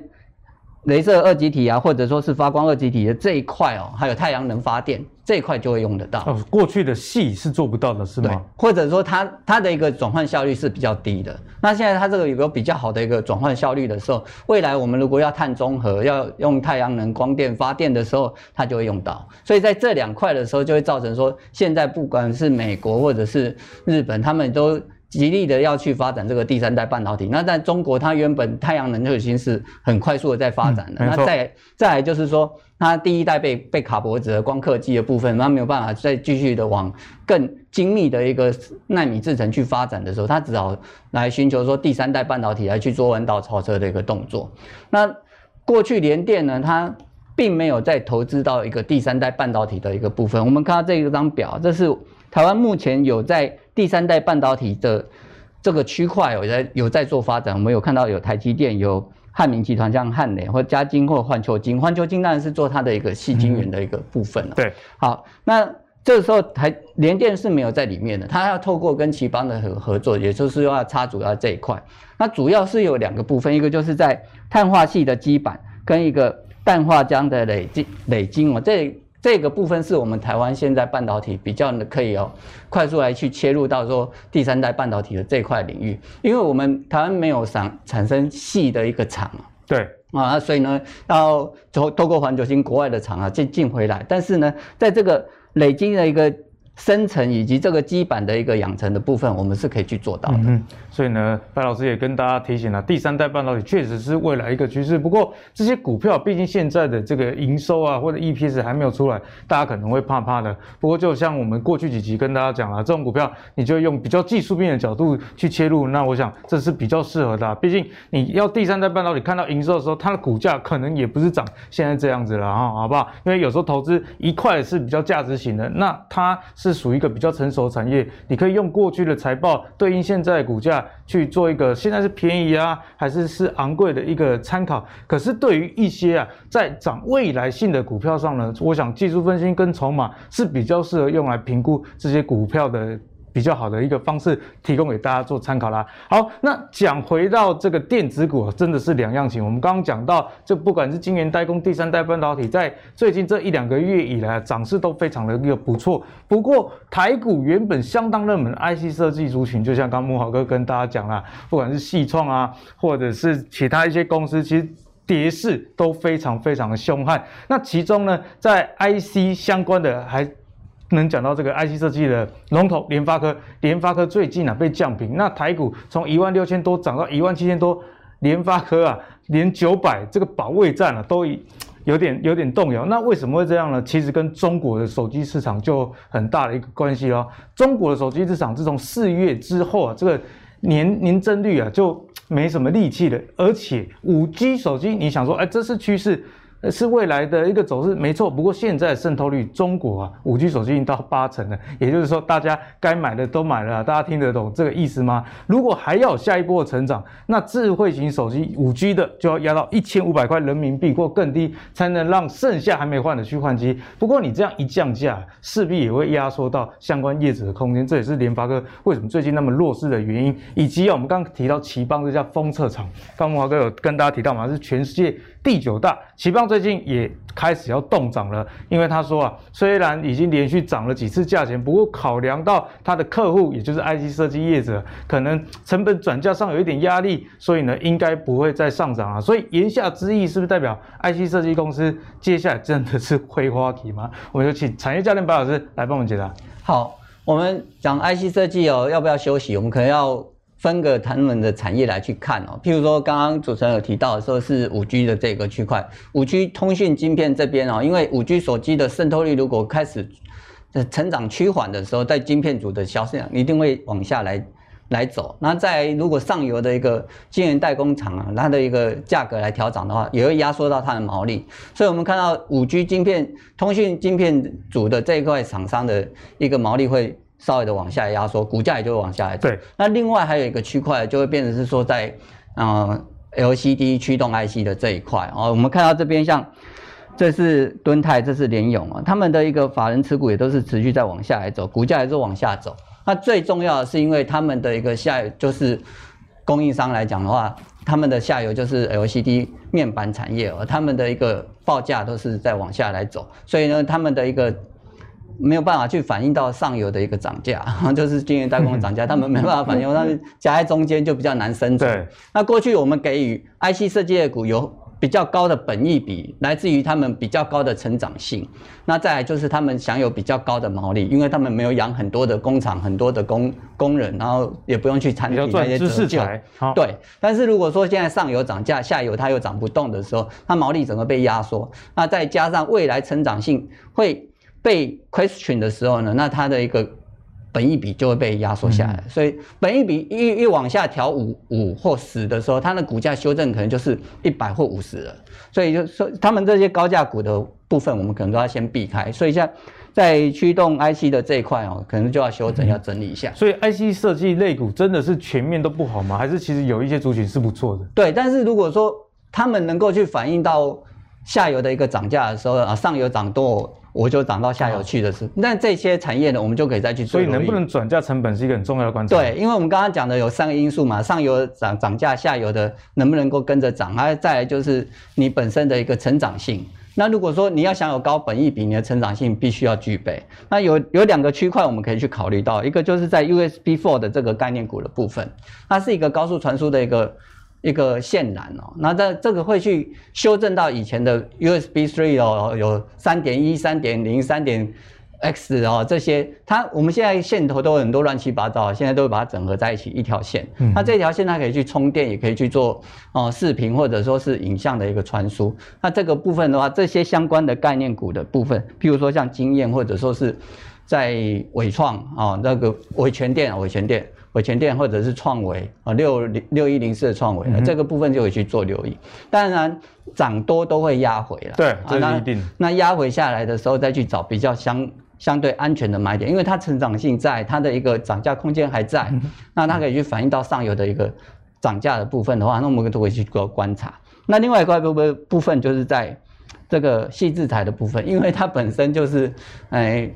[SPEAKER 3] 雷射二极体啊，或者说是发光二极体的这一块哦，还有太阳能发电这一块就会用得到。
[SPEAKER 1] 哦，过去的细是做不到的，是吗？
[SPEAKER 3] 对，或者说它它的一个转换效率是比较低的。那现在它这个有个比较好的一个转换效率的时候，未来我们如果要碳中和，要用太阳能光电发电的时候，它就会用到。所以在这两块的时候，就会造成说，现在不管是美国或者是日本，他们都。极力的要去发展这个第三代半导体，那在中国，它原本太阳能就已经是很快速的在发展了。嗯、那再再来就是说，它第一代被被卡脖子的光刻机的部分，它没有办法再继续的往更精密的一个纳米制程去发展的时候，它只好来寻求说第三代半导体来去做弯道超车的一个动作。那过去联电呢，它并没有再投资到一个第三代半导体的一个部分。我们看到这一张表，这是台湾目前有在。第三代半导体的这个区块有在有在做发展，我们有看到有台积电、有汉明集团，像汉磊或嘉晶或环球晶，环球晶当然是做它的一个细晶圆的一个部分了。
[SPEAKER 1] 对，
[SPEAKER 3] 好，那这个时候台联电是没有在里面的，它要透过跟頎邦的合合作，也就是要插主要这一块。那主要是有两个部分，一个就是在碳化矽的基板跟一个氮化镓的磊晶磊晶哦，这。这个部分是我们台湾现在半导体比较可以哦，快速来去切入到说第三代半导体的这块领域，因为我们台湾没有产产生细的一个厂啊，
[SPEAKER 1] 对
[SPEAKER 3] 啊，所以呢要透透过环球星国外的厂啊进进回来，但是呢，在这个累积的一个。生成以及这个基板的一个养成的部分，我们是可以去做到的。
[SPEAKER 1] 嗯，所以呢，白老师也跟大家提醒了，第三代半导体确实是未来一个趋势。不过这些股票毕竟现在的这个营收啊或者 EPS 还没有出来，大家可能会怕怕的。不过就像我们过去几集跟大家讲了，这种股票你就用比较技术面的角度去切入，那我想这是比较适合的。毕竟你要第三代半导体看到营收的时候，它的股价可能也不是涨现在这样子了啊，好不好？因为有时候投资一块是比较价值型的，那它。是属于一个比较成熟的产业，你可以用过去的财报对应现在股价去做一个现在是便宜啊，还是是昂贵的一个参考。可是对于一些啊在涨未来性的股票上呢，我想技术分析跟筹码是比较适合用来评估这些股票的。比较好的一个方式，提供给大家做参考啦。好，那讲回到这个电子股，真的是两样情。我们刚刚讲到，这不管是晶圆代工、第三代半导体，在最近这一两个月以来，涨势都非常的一个不错。不过台股原本相当热门的 IC 设计族群，就像刚慕豪哥跟大家讲啦，不管是系创啊，或者是其他一些公司，其实跌势都非常非常的凶悍。那其中呢，在 IC 相关的还。能讲到这个 IC 设计的龙头联发科，联发科最近啊被降评，那台股从一万六千多涨到一万七千多，联发科啊连九百这个保卫战啊都有点有点动摇。那为什么会这样呢？其实跟中国的手机市场就很大的一个关系哦。中国的手机市场自从四月之后啊，这个年年增率啊就没什么力气了，而且五 G 手机，你想说，哎，这是趋势。是未来的一个走势，没错。不过现在渗透率，中国啊，五 G 手机已经到八成了，也就是说，大家该买的都买了，大家听得懂这个意思吗？如果还要有下一波的成长，那智慧型手机五 G 的就要压到一千五百块人民币或更低，才能让剩下还没换的去换机。不过你这样一降价，势必也会压缩到相关业者的空间，这也是联发科为什么最近那么弱势的原因。以及啊，我们刚刚提到奇邦这家封测厂，刚慕驊哥有跟大家提到嘛，是全世界第九大，奇邦最近也开始要动涨了，因为他说啊，虽然已经连续涨了几次价钱，不过考量到他的客户，也就是 IC 设计业者，可能成本转嫁上有一点压力，所以呢，应该不会再上涨啊。所以言下之意，是不是代表 IC 设计公司接下来真的是会花题吗？我们就请产业教练白老师来帮我们解答。
[SPEAKER 3] 好，我们讲 IC 设计哦，要不要休息？我们可能要。分个他们的产业来去看哦，譬如说刚刚主持人有提到的说是五 G 的这个区块，五 G 通讯晶片这边哦，因为五 G 手机的渗透率如果开始成长趋缓的时候，在晶片组的销量一定会往下来来走。那在如果上游的一个晶圆代工厂啊，它的一个价格来调涨的话，也会压缩到它的毛利。所以我们看到五 G 晶片通讯晶片组的这一块厂商的一个毛利会。稍微的往下压缩，股价也就会往下来走。对，那另外还有一个区块就会变成是说在，呃，LCD 驱动 IC 的这一块哦，我们看到这边像，这是敦泰，这是联咏啊，他们的一个法人持股也都是持续在往下来走，股价也是往下走。那最重要的是因为他们的一个下游就是供应商来讲的话，他们的下游就是 LCD 面板产业哦，他们的一个报价都是在往下来走，所以呢，他们的一个。没有办法去反映到上游的一个涨价，<laughs> 就是晶圆代工涨价，他们没办法反映，<laughs> 他们夹在中间就比较难生存。对，那过去我们给予 IC 设计股有比较高的本益比，来自于他们比较高的成长性。那再来就是他们享有比较高的毛利，因为他们没有养很多的工厂、很多的工工人，然后也不用去参与那些折旧。对，但是如果说现在上游涨价，下游它又涨不动的时候，它毛利整个被压缩。那再加上未来成长性会。被 question 的时候呢，那它的一个本益比就会被压缩下来，嗯、所以本益比一一往下调五五或十的时候，它的股价修正可能就是一百或五十了。所以就说他们这些高价股的部分，我们可能都要先避开。所以像在驱动 IC 的这一块哦，可能就要修正，要整理一下。
[SPEAKER 1] 所以 IC 设计类股真的是全面都不好吗？还是其实有一些族群是不错的？
[SPEAKER 3] 对，但是如果说他们能够去反映到下游的一个涨价的时候啊，上游涨多。我就涨到下游去的是。那这些产业呢，我们就可以再去做。
[SPEAKER 1] 所以能不能转嫁成本是一个很重要的关键。
[SPEAKER 3] 对，因为我们刚刚讲的有三个因素嘛，上游涨涨价，下游的能不能够跟着涨，还有再来就是你本身的一个成长性。那如果说你要想有高本益比，你的成长性必须要具备。那有有两个区块我们可以去考虑到，一个就是在 USB Four 的这个概念股的部分，它是一个高速传输的一个一个线缆哦。那这这个会去修正到以前的 USB3 哦，有三点一、三点零、三点。X 哦，这些它我们现在线头都有很多乱七八糟，现在都会把它整合在一起一条线。嗯，那这条线它可以去充电，也可以去做哦视频或者说是影像的一个传输。那这个部分的话，这些相关的概念股的部分，譬如说像经验或者说是在纬创啊，那个纬全电、纬全电、纬全电或者是创维啊，六零六一零四的创纬，那这个部分就会去做留意。当然涨多都会压回了，
[SPEAKER 1] 对，这是一定。
[SPEAKER 3] 那压回下来的时候再去找比较相。相对安全的买点，因为它成长性在，它的一个涨价空间还在，那它可以去反映到上游的一个涨价的部分的话，那我们都会去做观察。那另外一块部分部分就是在这个细制材的部分，因为它本身就是，哎，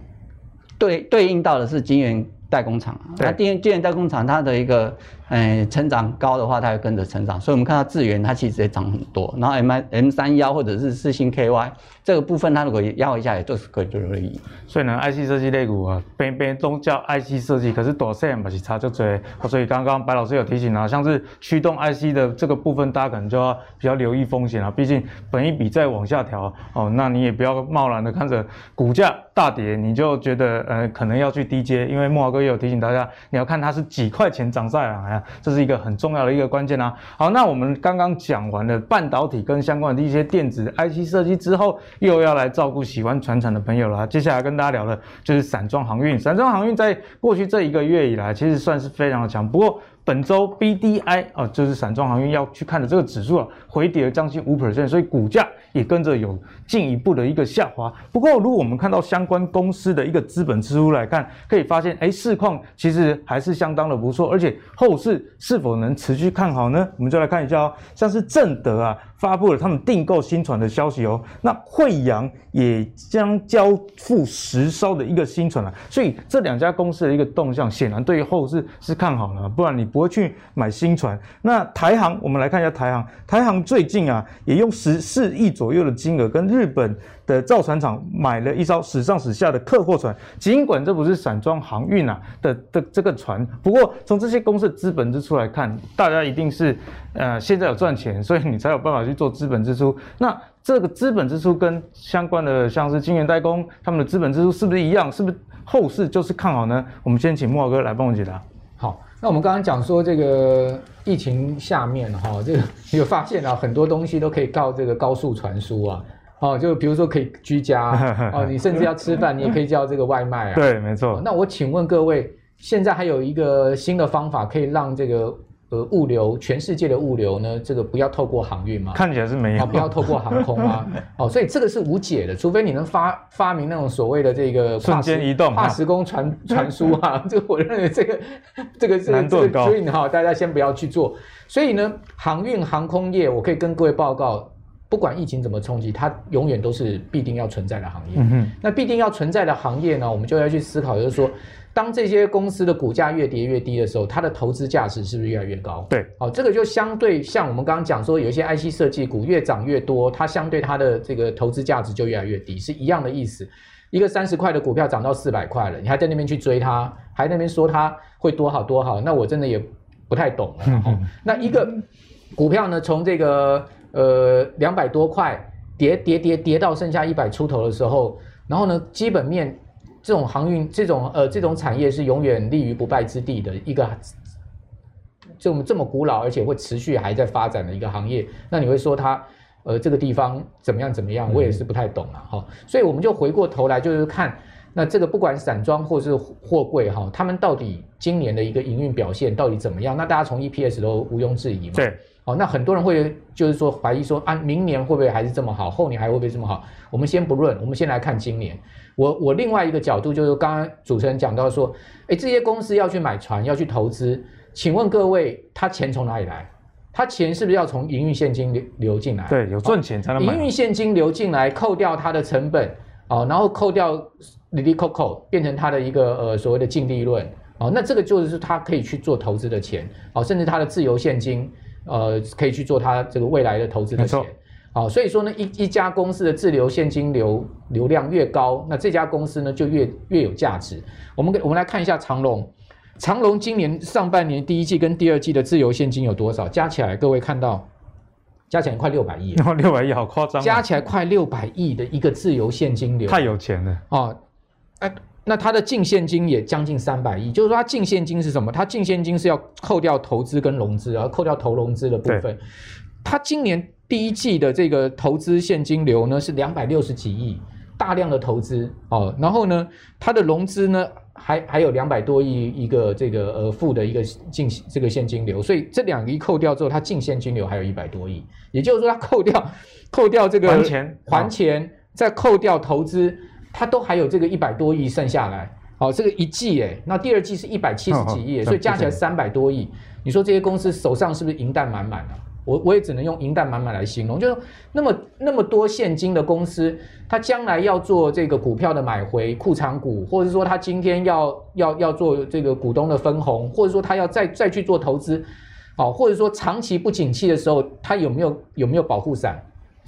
[SPEAKER 3] 对对应到的是晶圆代工厂，那电电源代工厂它的一个。哎，成长高的话，它会跟着成长，所以我们看到智源它其实也涨很多。然后 M I M 三幺或者是四星 K Y 这个部分，它如果压一下，也都是可以做留意。
[SPEAKER 1] 所以呢，I C 设计类股啊，边边都叫 I C 设计，可是短线不是差就追。所以刚刚白老师有提醒啊，像是驱动 I C 的这个部分，大家可能就要比较留意风险啊。毕竟本一笔再往下调哦，那你也不要贸然的看着股价大跌，你就觉得呃可能要去低接，因为慕驊哥也有提醒大家，你要看它是几块钱涨上来。这是一个很重要的一个关键啊。好，那我们刚刚讲完了半导体跟相关的一些电子 IC 设计之后，又要来照顾喜欢传产的朋友了。接下来跟大家聊的就是散装航运。散装航运在过去这一个月以来，其实算是非常的强。不过本周 BDI 啊，就是散装航运要去看的这个指数了，回跌了将近五 percent，所以股价。也跟着有进一步的一个下滑。不过，如果我们看到相关公司的一个资本支出来看，可以发现，哎，市况其实还是相当的不错，而且后市是否能持续看好呢？我们就来看一下哦，像是正德啊。发布了他们订购新船的消息哦，那惠阳也将交付十艘的一个新船了，所以这两家公司的一个动向，显然对于后市是看好的，不然你不会去买新船。那台航，我们来看一下台航，台航最近啊，也用十四亿左右的金额跟日本的造船厂买了一艘史上史下的客货船，尽管这不是散装航运啊的的这个船，不过从这些公司的资本支出来看，大家一定是呃现在有赚钱，所以你才有办法去做资本支出。那这个资本支出跟相关的像是晶圆代工，他们的资本支出是不是一样？是不是后市就是看好呢？我们先请莫哥来帮我解答。
[SPEAKER 2] 好，那我们刚刚讲说这个疫情下面哈，这个你 <laughs> 有发现啊，很多东西都可以靠这个高速传输啊。哦，就比如说可以居家 <laughs> 哦，你甚至要吃饭，你也可以叫这个外卖啊。
[SPEAKER 1] 对，没错。
[SPEAKER 2] 那我请问各位，现在还有一个新的方法可以让这个呃物流，全世界的物流呢，这个不要透过航运吗？
[SPEAKER 1] 看起来是没有。
[SPEAKER 2] 哦，不要透过航空啊？<laughs> 哦，所以这个是无解的，除非你能发发明那种所谓的这个
[SPEAKER 1] 瞬间移动、
[SPEAKER 2] 跨时空传 <laughs> 传输啊。这个我认为这个这个是难度高，所以哈，大家先不要去做。所以呢，航运航空业，我可以跟各位报告。不管疫情怎么冲击，它永远都是必定要存在的行业。嗯哼。那必定要存在的行业呢，我们就要去思考，就是说，当这些公司的股价越跌越低的时候，它的投资价值是不是越来越高？
[SPEAKER 1] 对。
[SPEAKER 2] 好，这个就相对像我们刚刚讲说，有一些 IC 设计股越涨越多，它相对它的这个投资价值就越来越低，是一样的意思。一个三十块的股票涨到四百块了，你还在那边去追它，还在那边说它会多好多好，那我真的也不太懂了。嗯。那一个股票呢，从这个。呃，两百多块跌跌跌跌到剩下一百出头的时候，然后呢，基本面这种航运这种呃这种产业是永远立于不败之地的一个，这么这么古老而且会持续还在发展的一个行业，那你会说它呃这个地方怎么样怎么样？我也是不太懂了哈，所以我们就回过头来就是看那这个不管散装或是货柜哈，他们到底今年的一个营运表现到底怎么样？那大家从 EPS 都毋庸置疑嘛。对。哦，那很多人会就是说怀疑说啊，明年会不会还是这么好？后年还会不会这么好？我们先不论，我们先来看今年。我我另外一个角度就是刚刚主持人讲到说，哎，这些公司要去买船，要去投资，请问各位，他钱从哪里来？他钱是不是要从营运现金流流进来？
[SPEAKER 1] 对，有赚钱才能买。
[SPEAKER 2] 营运现金流进来，扣掉它的成本，哦，然后扣掉利利扣扣，变成它的一个呃所谓的净利润，哦，那这个就是他可以去做投资的钱，哦，甚至他的自由现金，呃，可以去做它这个未来的投资的钱，好、哦，所以说呢，一一家公司的自留现金流流量越高，那这家公司呢就越越有价值。我们我们来看一下长隆，长隆今年上半年第一季跟第二季的自由现金有多少？加起来，各位看到。加起来快六百亿，<laughs>
[SPEAKER 1] 六百亿好夸张。
[SPEAKER 2] 加起来快六百亿的一个自由现金流，
[SPEAKER 1] 太有钱了
[SPEAKER 2] 哦。哎，那它的净现金也将近三百亿，就是说它净现金是什么？它净现金是要扣掉投资跟融资，然后扣掉投融资的部分。它今年第一季的这个投资现金流呢是两百六十几亿，大量的投资哦。然后呢，它的融资呢？还还有两百多亿一个这个呃负的一个净这个现金流，所以这两个一扣掉之后，它净现金流还有一百多亿，也就是说它扣掉扣掉这个
[SPEAKER 1] 还钱
[SPEAKER 2] 还钱，再扣掉投资，它都还有这个一百多亿剩下来。好，这个一季哎，那第二季是一百七十几亿，所以加起来三百多亿。你说这些公司手上是不是银弹满满啊？我我也只能用银弹满满来形容，就是那么那么多现金的公司，它将来要做这个股票的买回库藏股，或者说它今天要要要做这个股东的分红，或者说它要再再去做投资，好，或者说长期不景气的时候，它有没有有没有保护伞，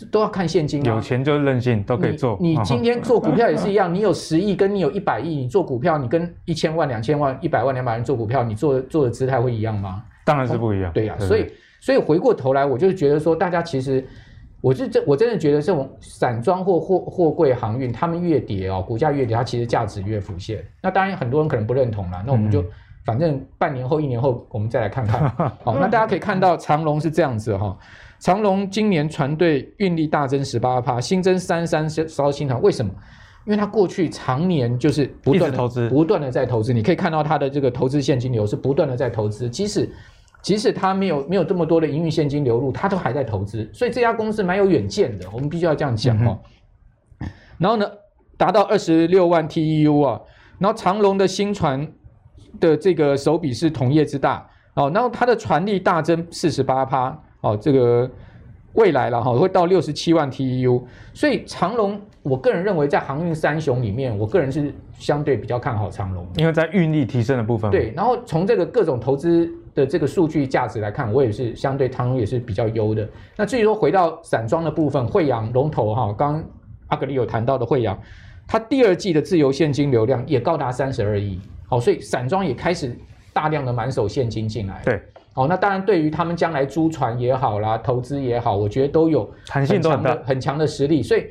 [SPEAKER 2] 都要看现金。
[SPEAKER 1] 有钱就任性，都可以做。
[SPEAKER 2] 你，你 <laughs> 今天做股票也是一样，你有十亿跟你有一百亿，你做股票，你跟一千万、两千万、一百万、两百万做股票，你做做的姿态会一样吗？
[SPEAKER 1] 当然是不一样。
[SPEAKER 2] 对呀、啊，所以。所以回过头来，我就觉得说，大家其实，我是真我真的觉得这种散装或货货柜航运，他们越跌哦，股价越跌，它其实价值越浮现。那当然很多人可能不认同啦，那我们就反正半年后、一年后，我们再来看看。<laughs> 好，那大家可以看到长龙是这样子哈，长隆今年船队运力大增十八趴，新增三三艘新船，为什么？因为它过去常年就是不断的投资，不断的在投资。你可以看到它的这个投资现金流是不断的在投资，即使。即使它没有没有这么多的营运现金流入，它都还在投资，所以这家公司蛮有远见的，我们必须要这样讲哦。嗯、然后呢，达到二十六万 TEU 啊，然后长隆的新船的这个手笔是同业之大哦，然后它的船力大增四十八趴哦，这个未来了哈会到六十七万 TEU，所以长荣我个人认为在航运三雄里面，我个人是相对比较看好长荣，
[SPEAKER 1] 因为在运力提升的部分。
[SPEAKER 2] 对，然后从这个各种投资。的这个数据价值来看，我也是相对长荣也是比较优的。那至于说回到散装的部分，惠阳龙头哈，刚刚阿格里有谈到的惠阳，它第二季的自由现金流量也高达三十二亿，好，所以散装也开始大量的满手现金进来。
[SPEAKER 1] 对，
[SPEAKER 2] 好，那当然对于他们将来租船也好啦，投资也好，我觉得都有
[SPEAKER 1] 弹性都很大，
[SPEAKER 2] 很强的实力。所以，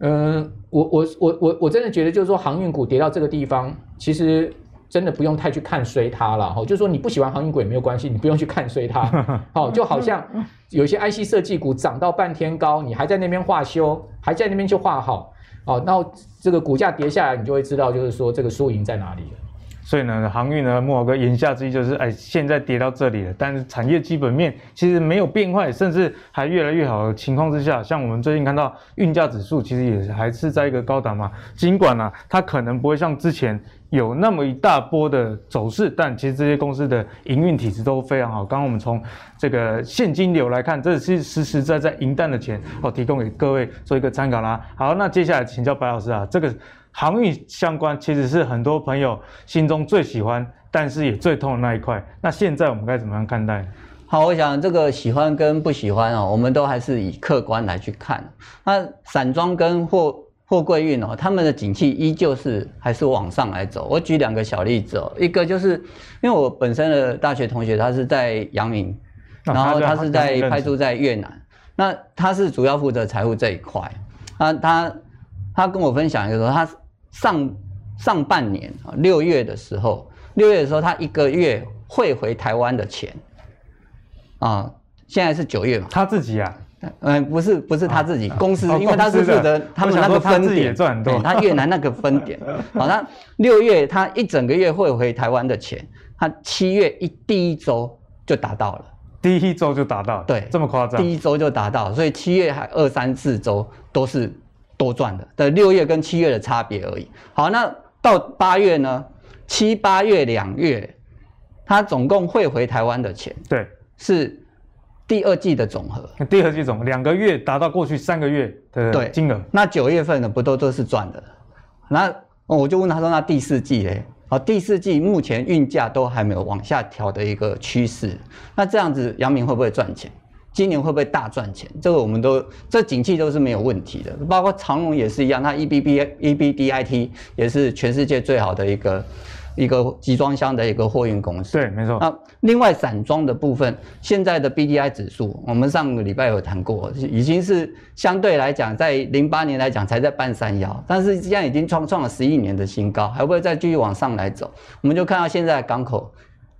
[SPEAKER 2] 嗯、呃，我我我我我真的觉得就是说航运股跌到这个地方，其实。真的不用太去看衰它了哈，就是说你不喜欢航运股也没有关系，你不用去看衰它，<laughs> 好，就好像有些 IC 设计股涨到半天高，你还在那边画修，还在那边去画好，哦，那这个股价跌下来，你就会知道就是说这个输赢在哪里了。
[SPEAKER 1] 所以呢，航运呢，莫哥言下之意就是，哎，现在跌到这里了，但是产业基本面其实没有变坏，甚至还越来越好的情况之下，像我们最近看到运价指数，其实也还是在一个高档嘛。尽管呢、它可能不会像之前有那么一大波的走势，但其实这些公司的营运体质都非常好。刚刚我们从这个现金流来看，这是实实在在赢弹的钱哦，提供给各位做一个参考啦。好，那接下来请教白老师啊，这个。航运相关其实是很多朋友心中最喜欢，但是也最痛的那一块。那现在我们该怎么样看待？
[SPEAKER 3] 好，我想这个喜欢跟不喜欢哦，我们都还是以客观来去看。那散装跟货货柜运哦，他们的景气依旧是还是往上来走。我举两个小例子哦，一个就是因为我本身的大学同学他是在阳明，<laughs> 然后他是在派驻在越南，那他是主要负责财务这一块。那他他跟我分享一个说他。上上半年啊，六月的时候，六月的时候，他一个月汇回台湾的钱，啊，现在是九月嘛，
[SPEAKER 1] 他自己啊，
[SPEAKER 3] 嗯，不是不是他自己，公司，因为他是负责他们那个分点，对，他越南那个分点，<laughs> 好，那六月他一整个月汇回台湾的钱，他七月一第一周就达到了，
[SPEAKER 1] 第一周就达到，
[SPEAKER 3] 对，
[SPEAKER 1] 这么夸张，
[SPEAKER 3] 第一周就达到，所以七月还二三四周都是。多赚的的六月跟七月的差别而已。好，那到八月呢？七八月两月，他总共汇回台湾的钱，
[SPEAKER 1] 对，
[SPEAKER 3] 是第二季的总和。
[SPEAKER 1] 第二季总两个月达到过去三个月的金额。
[SPEAKER 3] 那九月份的不都都是赚的？那我就问他说：“那第四季嘞？”好，第四季目前运价都还没有往下调的一个趋势。那这样子，阳明会不会赚钱？今年会不会大赚钱？这个我们都这景气都是没有问题的。包括长隆也是一样，它 EBB EBDIT 也是全世界最好的一个。一个集装箱的一个货运公司，
[SPEAKER 1] 对，没错。
[SPEAKER 3] 那另外散装的部分，现在的 BDI 指数，我们上个礼拜有谈过，已经是相对来讲，在零八年来讲才在半山腰，但是现在已经创创了十一年的新高，还会不会再继续往上来走？我们就看到现在的港口。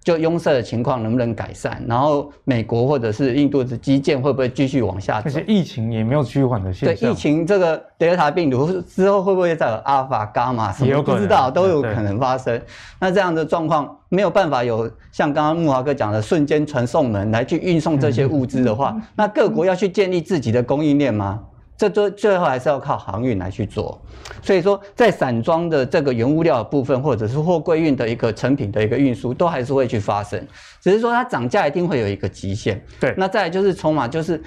[SPEAKER 3] 就拥塞的情况能不能改善？然后美国或者是印度的基建会不会继续往下走？
[SPEAKER 1] 而且疫情也没有趋缓的现象。
[SPEAKER 3] 对，疫情这个德尔塔病毒之后会不会再有阿尔法、伽马什么？不知道，都有可能发生。那这样的状况没有办法有像刚刚木华哥讲的瞬间传送门来去运送这些物资的话，那各国要去建立自己的供应链吗？这最最后还是要靠航运来去做，所以说在散装的这个原物料的部分，或者是货柜运的一个成品的一个运输，都还是会去发生，只是说它涨价一定会有一个极限。
[SPEAKER 1] 对，
[SPEAKER 3] 那再来就是筹码，就是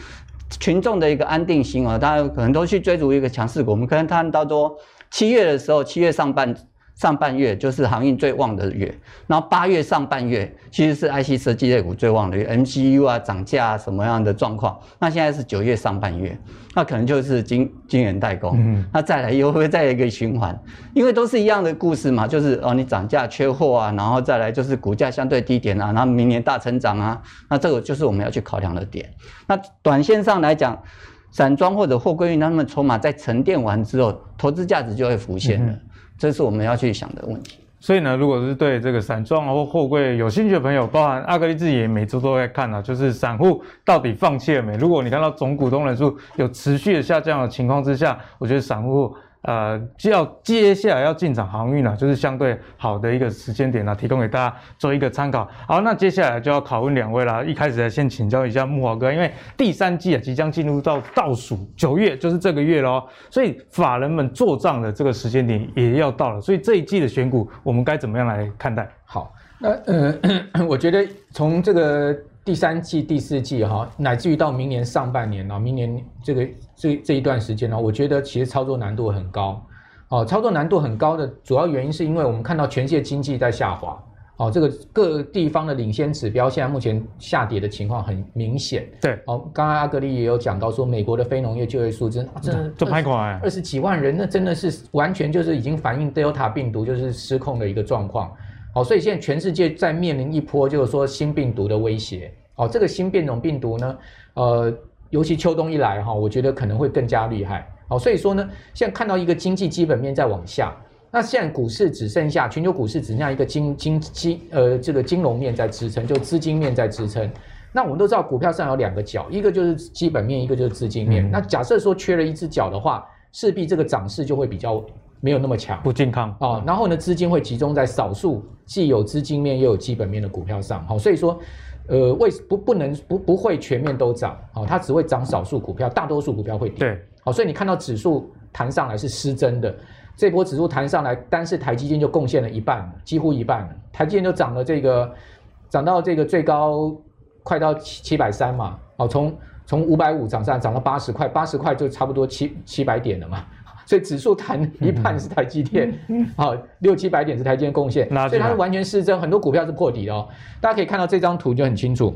[SPEAKER 3] 群众的一个安定心啊，大家可能都去追逐一个强势股。我们可能看到说七月的时候，七月上半。上半月就是航运最旺的月，然后八月上半月其实是 IC 设计类股最旺的月，MCU 啊涨价啊什么样的状况？那现在是九月上半月，那可能就是晶晶圆代工，嗯，那再来又会再一个循环？因为都是一样的故事嘛，就是哦你涨价缺货啊，然后再来就是股价相对低点啊，然后明年大成长啊，那这个就是我们要去考量的点。那短线上来讲，散装或者货柜运，他们筹码在沉淀完之后，投资价值就会浮现了。嗯这是我们要去想的问题。
[SPEAKER 1] 所以呢，如果是对这个散装或货柜有兴趣的朋友，包含阿格力自己也每周都在看啊，就是散户到底放弃了没？如果你看到总股东人数有持续的下降的情况之下，我觉得散户。呃，就要接下来要进场航运了，就是相对好的一个时间点了，提供给大家做一个参考。好，那接下来就要考问两位了。一开始先请教一下慕驊哥，因为第三季啊即将进入到倒数九月，就是这个月咯，所以法人们做账的这个时间点也要到了，所以这一季的选股我们该怎么样来看待？
[SPEAKER 2] 好，那呃，<coughs> 我觉得从这个。第三季、第四季哈，乃至于到明年上半年呢，明年这个这这一段时间呢，我觉得其实操作难度很高。哦，操作难度很高的主要原因是因为我们看到全世界经济在下滑。哦，这个各地方的领先指标现在目前下跌的情况很明显。
[SPEAKER 1] 对，
[SPEAKER 2] 哦，刚刚阿格力也有讲到说，美国的非农业就业数真真的
[SPEAKER 1] 就拍垮哎，
[SPEAKER 2] 二十几万人，那真的是完全就是已经反映 Delta 病毒就是失控的一个状况。好，所以现在全世界在面临一波就是说新病毒的威胁。哦，这个新变种病毒呢，呃，尤其秋冬一来哈，我觉得可能会更加厉害。好，所以说呢，现在看到一个经济基本面在往下，那现在股市只剩下全球股市只剩下一个金金金呃这个金融面在支撑，就资金面在支撑。那我们都知道股票上有两个角，一个就是基本面，一个就是资金面。嗯、那假设说缺了一只脚的话，势必这个涨势就会比较。没有那么强，
[SPEAKER 1] 不健康
[SPEAKER 2] 啊、哦。然后呢，资金会集中在少数既有资金面又有基本面的股票上。好、哦，所以说，呃，为不不能不不会全面都涨，好、哦，它只会涨少数股票，大多数股票会跌。
[SPEAKER 1] 对，
[SPEAKER 2] 好、哦，所以你看到指数弹上来是失真的，这波指数弹上来，单是台积电就贡献了一半，几乎一半，台积电就涨了这个，涨到这个最高快到七七百三嘛，好、哦，从从五百五涨上涨到八十块，八十块就差不多七七百点了嘛。所以指数弹一半是台积电，好六七百点是台积电贡献，所以它是完全失真，很多股票是破底的哦。大家可以看到这张图就很清楚，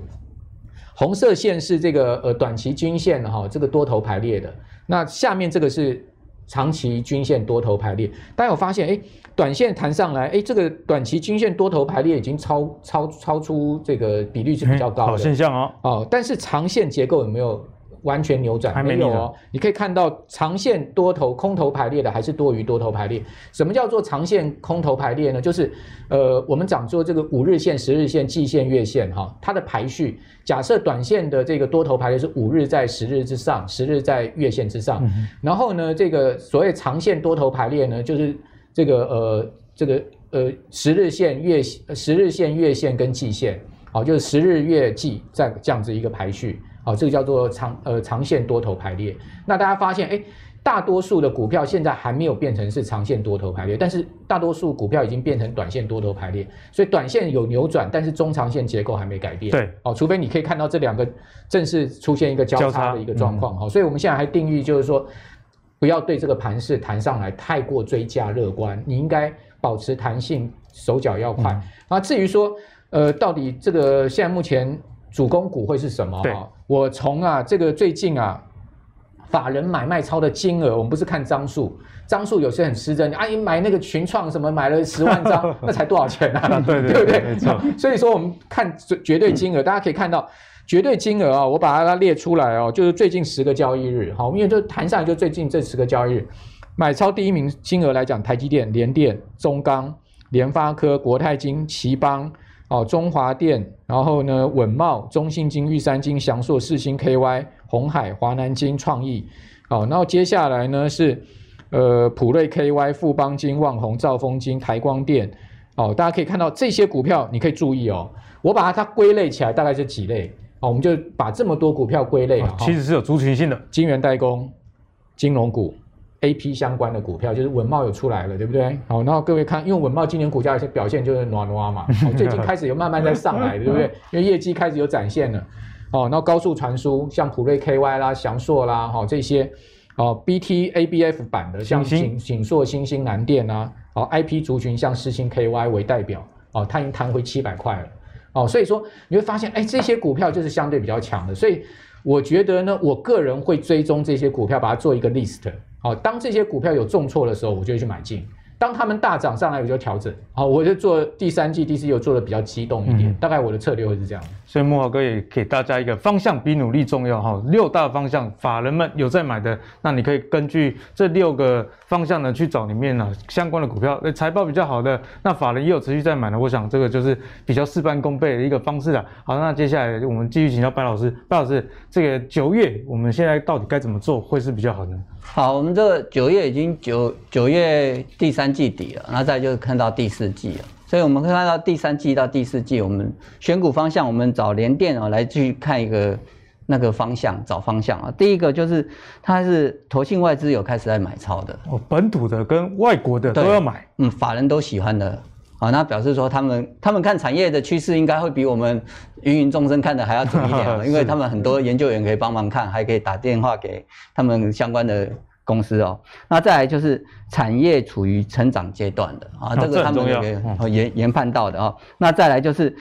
[SPEAKER 2] 红色线是这个呃短期均线哈，这个多头排列的，那下面这个是长期均线多头排列。大家有发现哎，短线弹上来哎，这个短期均线多头排列已经超超超出这个比率是比较高的，
[SPEAKER 1] 好现象哦。
[SPEAKER 2] 哦，但是长线结构有没有？完全扭转没有哦，你可以看到长线多头空头排列的还是多于多头排列。什么叫做长线空头排列呢？就是呃，我们讲说这个五日线、十日线、季线、月线哈，它的排序。假设短线的这个多头排列是五日在十日之上，十日在月线之上。嗯、然后呢，这个所谓长线多头排列呢，就是这个呃这个呃十日线、月十日线、月线跟季线，好，就是十日、月、季在这样子一个排序。好，这个叫做长呃长线多头排列。那大家发现，哎，大多数的股票现在还没有变成是长线多头排列，但是大多数股票已经变成短线多头排列，所以短线有扭转，但是中长线结构还没改变。
[SPEAKER 1] 对，
[SPEAKER 2] 哦，除非你可以看到这两个正式出现一个交叉的一个状况。好、嗯，所以我们现在还定义就是说，不要对这个盘势弹上来太过追加乐观，你应该保持弹性，手脚要快。那、嗯、至于说，呃，到底这个现在目前主攻股会是什么？哈，我从啊这个最近啊。法人买卖超的金额，我们不是看张数，张数有些很失真。阿、啊、姨买那个群创什么买了十万张，<laughs> 那才多少钱啊？对对对。<laughs> <laughs> 所以说我们看绝对金额，大家可以看到绝对金额啊，我把它列出来哦，就是最近十个交易日，好，因为就谈上来就最近这十个交易日，买超第一名金额来讲，台积电、联电、中钢、联发科、国泰金、奇邦。哦，中华电，然后呢，稳懋、中信金、玉山金、祥硕、世星 KY、红海、华南金、创意，好，然后接下来呢是，呃，普瑞 KY、富邦金、旺宏、兆丰金、台光电，哦，大家可以看到这些股票，你可以注意哦，我把它它归类起来，大概是几类，哦，我们就把这么多股票归类，
[SPEAKER 1] 其实是有族群性的，
[SPEAKER 2] 晶圆代工、金融股。A P 相关的股票就是稳懋有出来了，对不对？好，然后各位看，因为稳懋今年股价有些表现就是暖暖嘛，<laughs> 最近开始有慢慢在上来，对不对？<laughs> 因为业绩开始有展现了。哦，然后高速传输像普瑞 K Y 啦、祥硕啦，哈这些，哦 B T A B F 版的像景景硕、星星、南电啊，哦 I P 族群像世星 K Y 为代表，哦它已经弹回七百块了，哦所以说你会发现，哎这些股票就是相对比较强的，所以我觉得呢，我个人会追踪这些股票，把它做一个 list。好，当这些股票有重挫的时候，我就去买进。当他们大涨上来，我就调整。好，我就做第三季、第四季，又做的比较激动一点。嗯、大概我的策略会是这样。
[SPEAKER 1] 所以木华哥也给大家一个方向，比努力重要哈。六大方向，法人们有在买的，那你可以根据这六个方向呢去找里面呢相关的股票。那财报比较好的，那法人也有持续在买的。我想这个就是比较事半功倍的一个方式了。好，那接下来我们继续请教白老师。白老师，这个九月我们现在到底该怎么做会是比较好的？
[SPEAKER 3] 好，我们这个九月已经九九月第三季底了，那再就是看到第四季了，所以我们可以看到第三季到第四季，我们选股方向，我们找联电啊来去看一个那个方向，找方向啊。第一个就是它是投信外资有开始在买超的，
[SPEAKER 1] 哦，本土的跟外国的都要买，
[SPEAKER 3] 嗯，法人都喜欢的。啊，那表示说他们他们看产业的趋势应该会比我们芸芸众生看的还要准一点，<laughs> 因为他们很多研究员可以帮忙看，还可以打电话给他们相关的公司哦。那再来就是产业处于成长阶段的啊，这个他们也研研判到的啊。那再来就是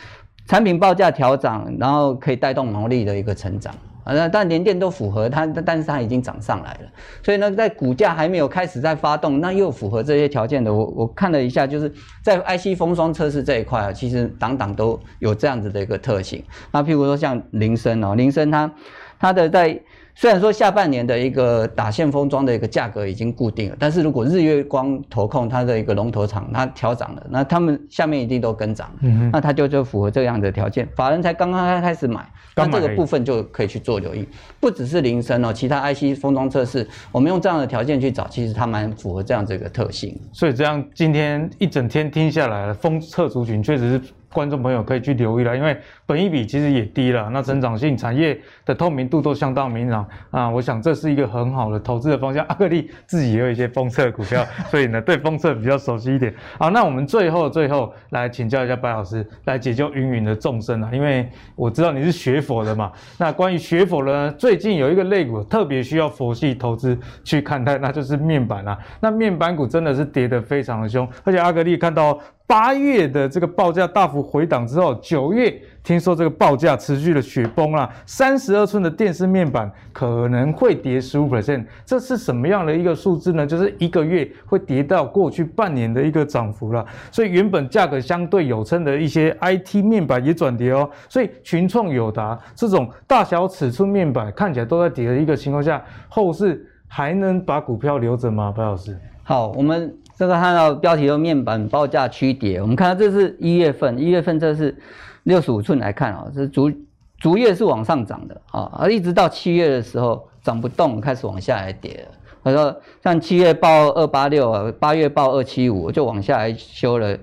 [SPEAKER 3] 产品报价调涨，然后可以带动毛利的一个成长。那但连电都符合它，但是它已经涨上来了，所以呢，在股价还没有开始在发动，那又符合这些条件的，我我看了一下，就是在 IC 封装测试这一块啊，其实档档都有这样子的一个特性。那譬如说像林森哦，林森它它的在。虽然说下半年的一个打线封装的一个价格已经固定了，但是如果日月光投控它的一个龙头厂它调涨了，那他们下面一定都跟涨，嗯哼，那它就就符合这样的条件。法人才刚刚开始买，那这个部分就可以去做留意。不只是铃声哦，其他 IC 封装测试，我们用这样的条件去找，其实它蛮符合这样子一个特性。
[SPEAKER 1] 所以这样今天一整天听下来了，封测族群确实是。观众朋友可以去留意了，因为本益比其实也低了，那成长性产业的透明度都相当明朗啊，我想这是一个很好的投资的方向。阿格力自己也有一些封测股票，<laughs> 所以呢对封测比较熟悉一点。好，那我们最后最后来请教一下白老师，来解救芸芸的众生啊，因为我知道你是学佛的嘛。那关于学佛呢，最近有一个类股特别需要佛系投资去看待，那就是面板啊。那面板股真的是跌得非常的凶，而且阿格力看到。八月的这个报价大幅回档之后，九月听说这个报价持续的雪崩啊，三十二寸的电视面板可能会跌十五 percent，这是什么样的一个数字呢？就是一个月会跌到过去半年的一个涨幅了。所以原本价格相对有撑的一些 IT 面板也转跌哦。所以群创、友达这种大小尺寸面板看起来都在跌的一个情况下，后市还能把股票留着吗？白老师？
[SPEAKER 3] 好，我们。这个看到标题的面板报价趋跌，我们看到这是一月份，一月份这是六十五寸来看啊，是逐逐月是往上涨的啊，而一直到七月的时候涨不动，开始往下来跌了。他说像七月报二八六啊，八月报二七五就往下来修了，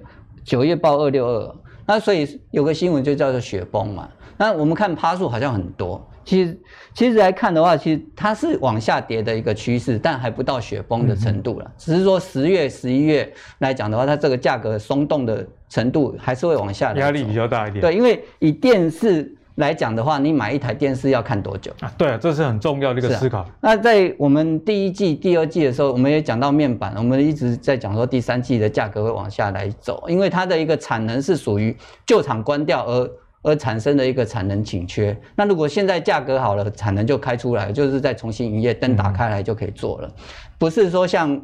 [SPEAKER 3] 九月报二六二，那所以有个新闻就叫做雪崩嘛。那我们看趴数好像很多，其实其实来看的话，其实它是往下跌的一个趋势，但还不到雪崩的程度了。只是说十月、十一月来讲的话，它这个价格松动的程度还是会往下，
[SPEAKER 1] 压力比较大一点。
[SPEAKER 3] 对，因为以电视。来讲的话，你买一台电视要看多久
[SPEAKER 1] 啊？对啊，这是很重要的一个思考。啊、
[SPEAKER 3] 那在我们第一季、第二季的时候，我们也讲到面板，我们一直在讲说第三季的价格会往下来走，因为它的一个产能是属于旧厂关掉而而产生的一个产能紧缺。那如果现在价格好了，产能就开出来，就是再重新营业，灯打开来就可以做了，嗯、不是说像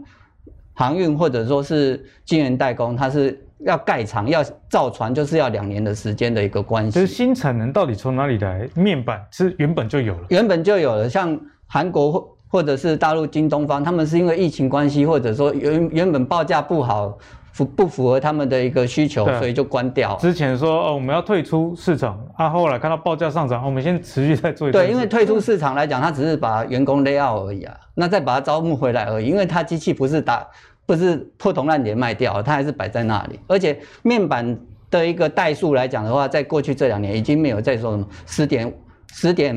[SPEAKER 3] 航运或者说是晶圆代工，它是。要盖厂要造船，就是要两年的时间的一个关系。
[SPEAKER 1] 就是新产能到底从哪里来？面板是原本就有了，
[SPEAKER 3] 原本就有了。像韩国或或者是大陆京东方，他们是因为疫情关系，或者说原原本报价不好，符不符合他们的一个需求，所以就关掉。
[SPEAKER 1] 之前说哦，我们要退出市场，啊，后来看到报价上涨，我们先持续再做一。
[SPEAKER 3] 对，因为退出市场来讲，他只是把员工 lay out 而已啊，那再把它招募回来而已，因为它机器不是打。不是破铜烂铁卖掉，它还是摆在那里。而且面板的一个代数来讲的话，在过去这两年已经没有再说什么十点十点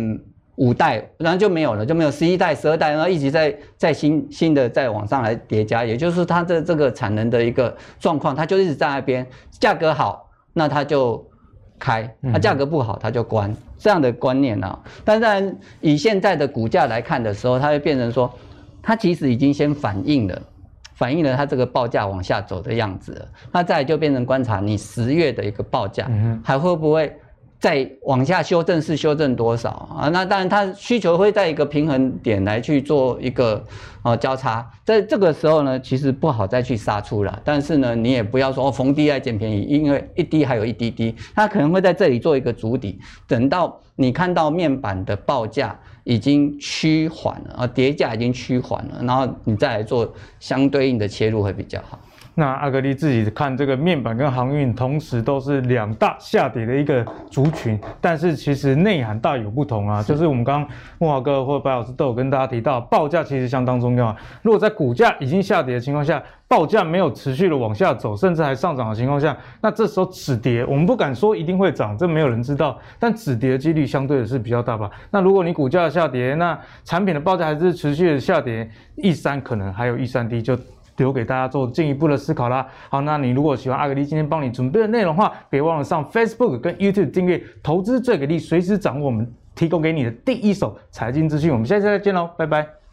[SPEAKER 3] 五代，然后就没有了，就没有十一代、十二代，然后一直在在新新的在往上来叠加。也就是它的这个产能的一个状况，它就一直在那边。价格好，那它就开；它价格不好，它就关。这样的观念啊，但是以现在的股价来看的时候，它会变成说，它其实已经先反映了。反映了它这个报价往下走的样子，那再来就变成观察你十月的一个报价，还会不会再往下修正？是修正多少啊？那当然，它需求会在一个平衡点来去做一个呃交叉，在这个时候呢，其实不好再去杀出了。但是呢，你也不要说逢低来捡便宜，因为一低还有一滴滴，它可能会在这里做一个足底，等到你看到面板的报价。已经趋缓了啊，跌价已经趋缓了，然后你再来做相对应的切入会比较好。
[SPEAKER 1] 那阿格力自己看这个面板跟航运同时都是两大下跌的一个族群，但是其实内涵大有不同啊。是就是我们刚刚慕驊哥或白老师都有跟大家提到，报价其实相当重要啊。如果在股价已经下跌的情况下，报价没有持续的往下走，甚至还上涨的情况下，那这时候止跌，我们不敢说一定会涨，这没有人知道，但止跌的几率相对的是比较大吧。那如果你股价下跌，那产品的报价还是持续的下跌，一三可能还有一三 D 就。留给大家做进一步的思考啦。好，那你如果喜欢阿格力今天帮你准备的内容的话，别忘了上 Facebook 跟 YouTube 订阅“投资最给力”，随时掌握我们提供给你的第一手财经资讯。我们下次再见喽，拜拜。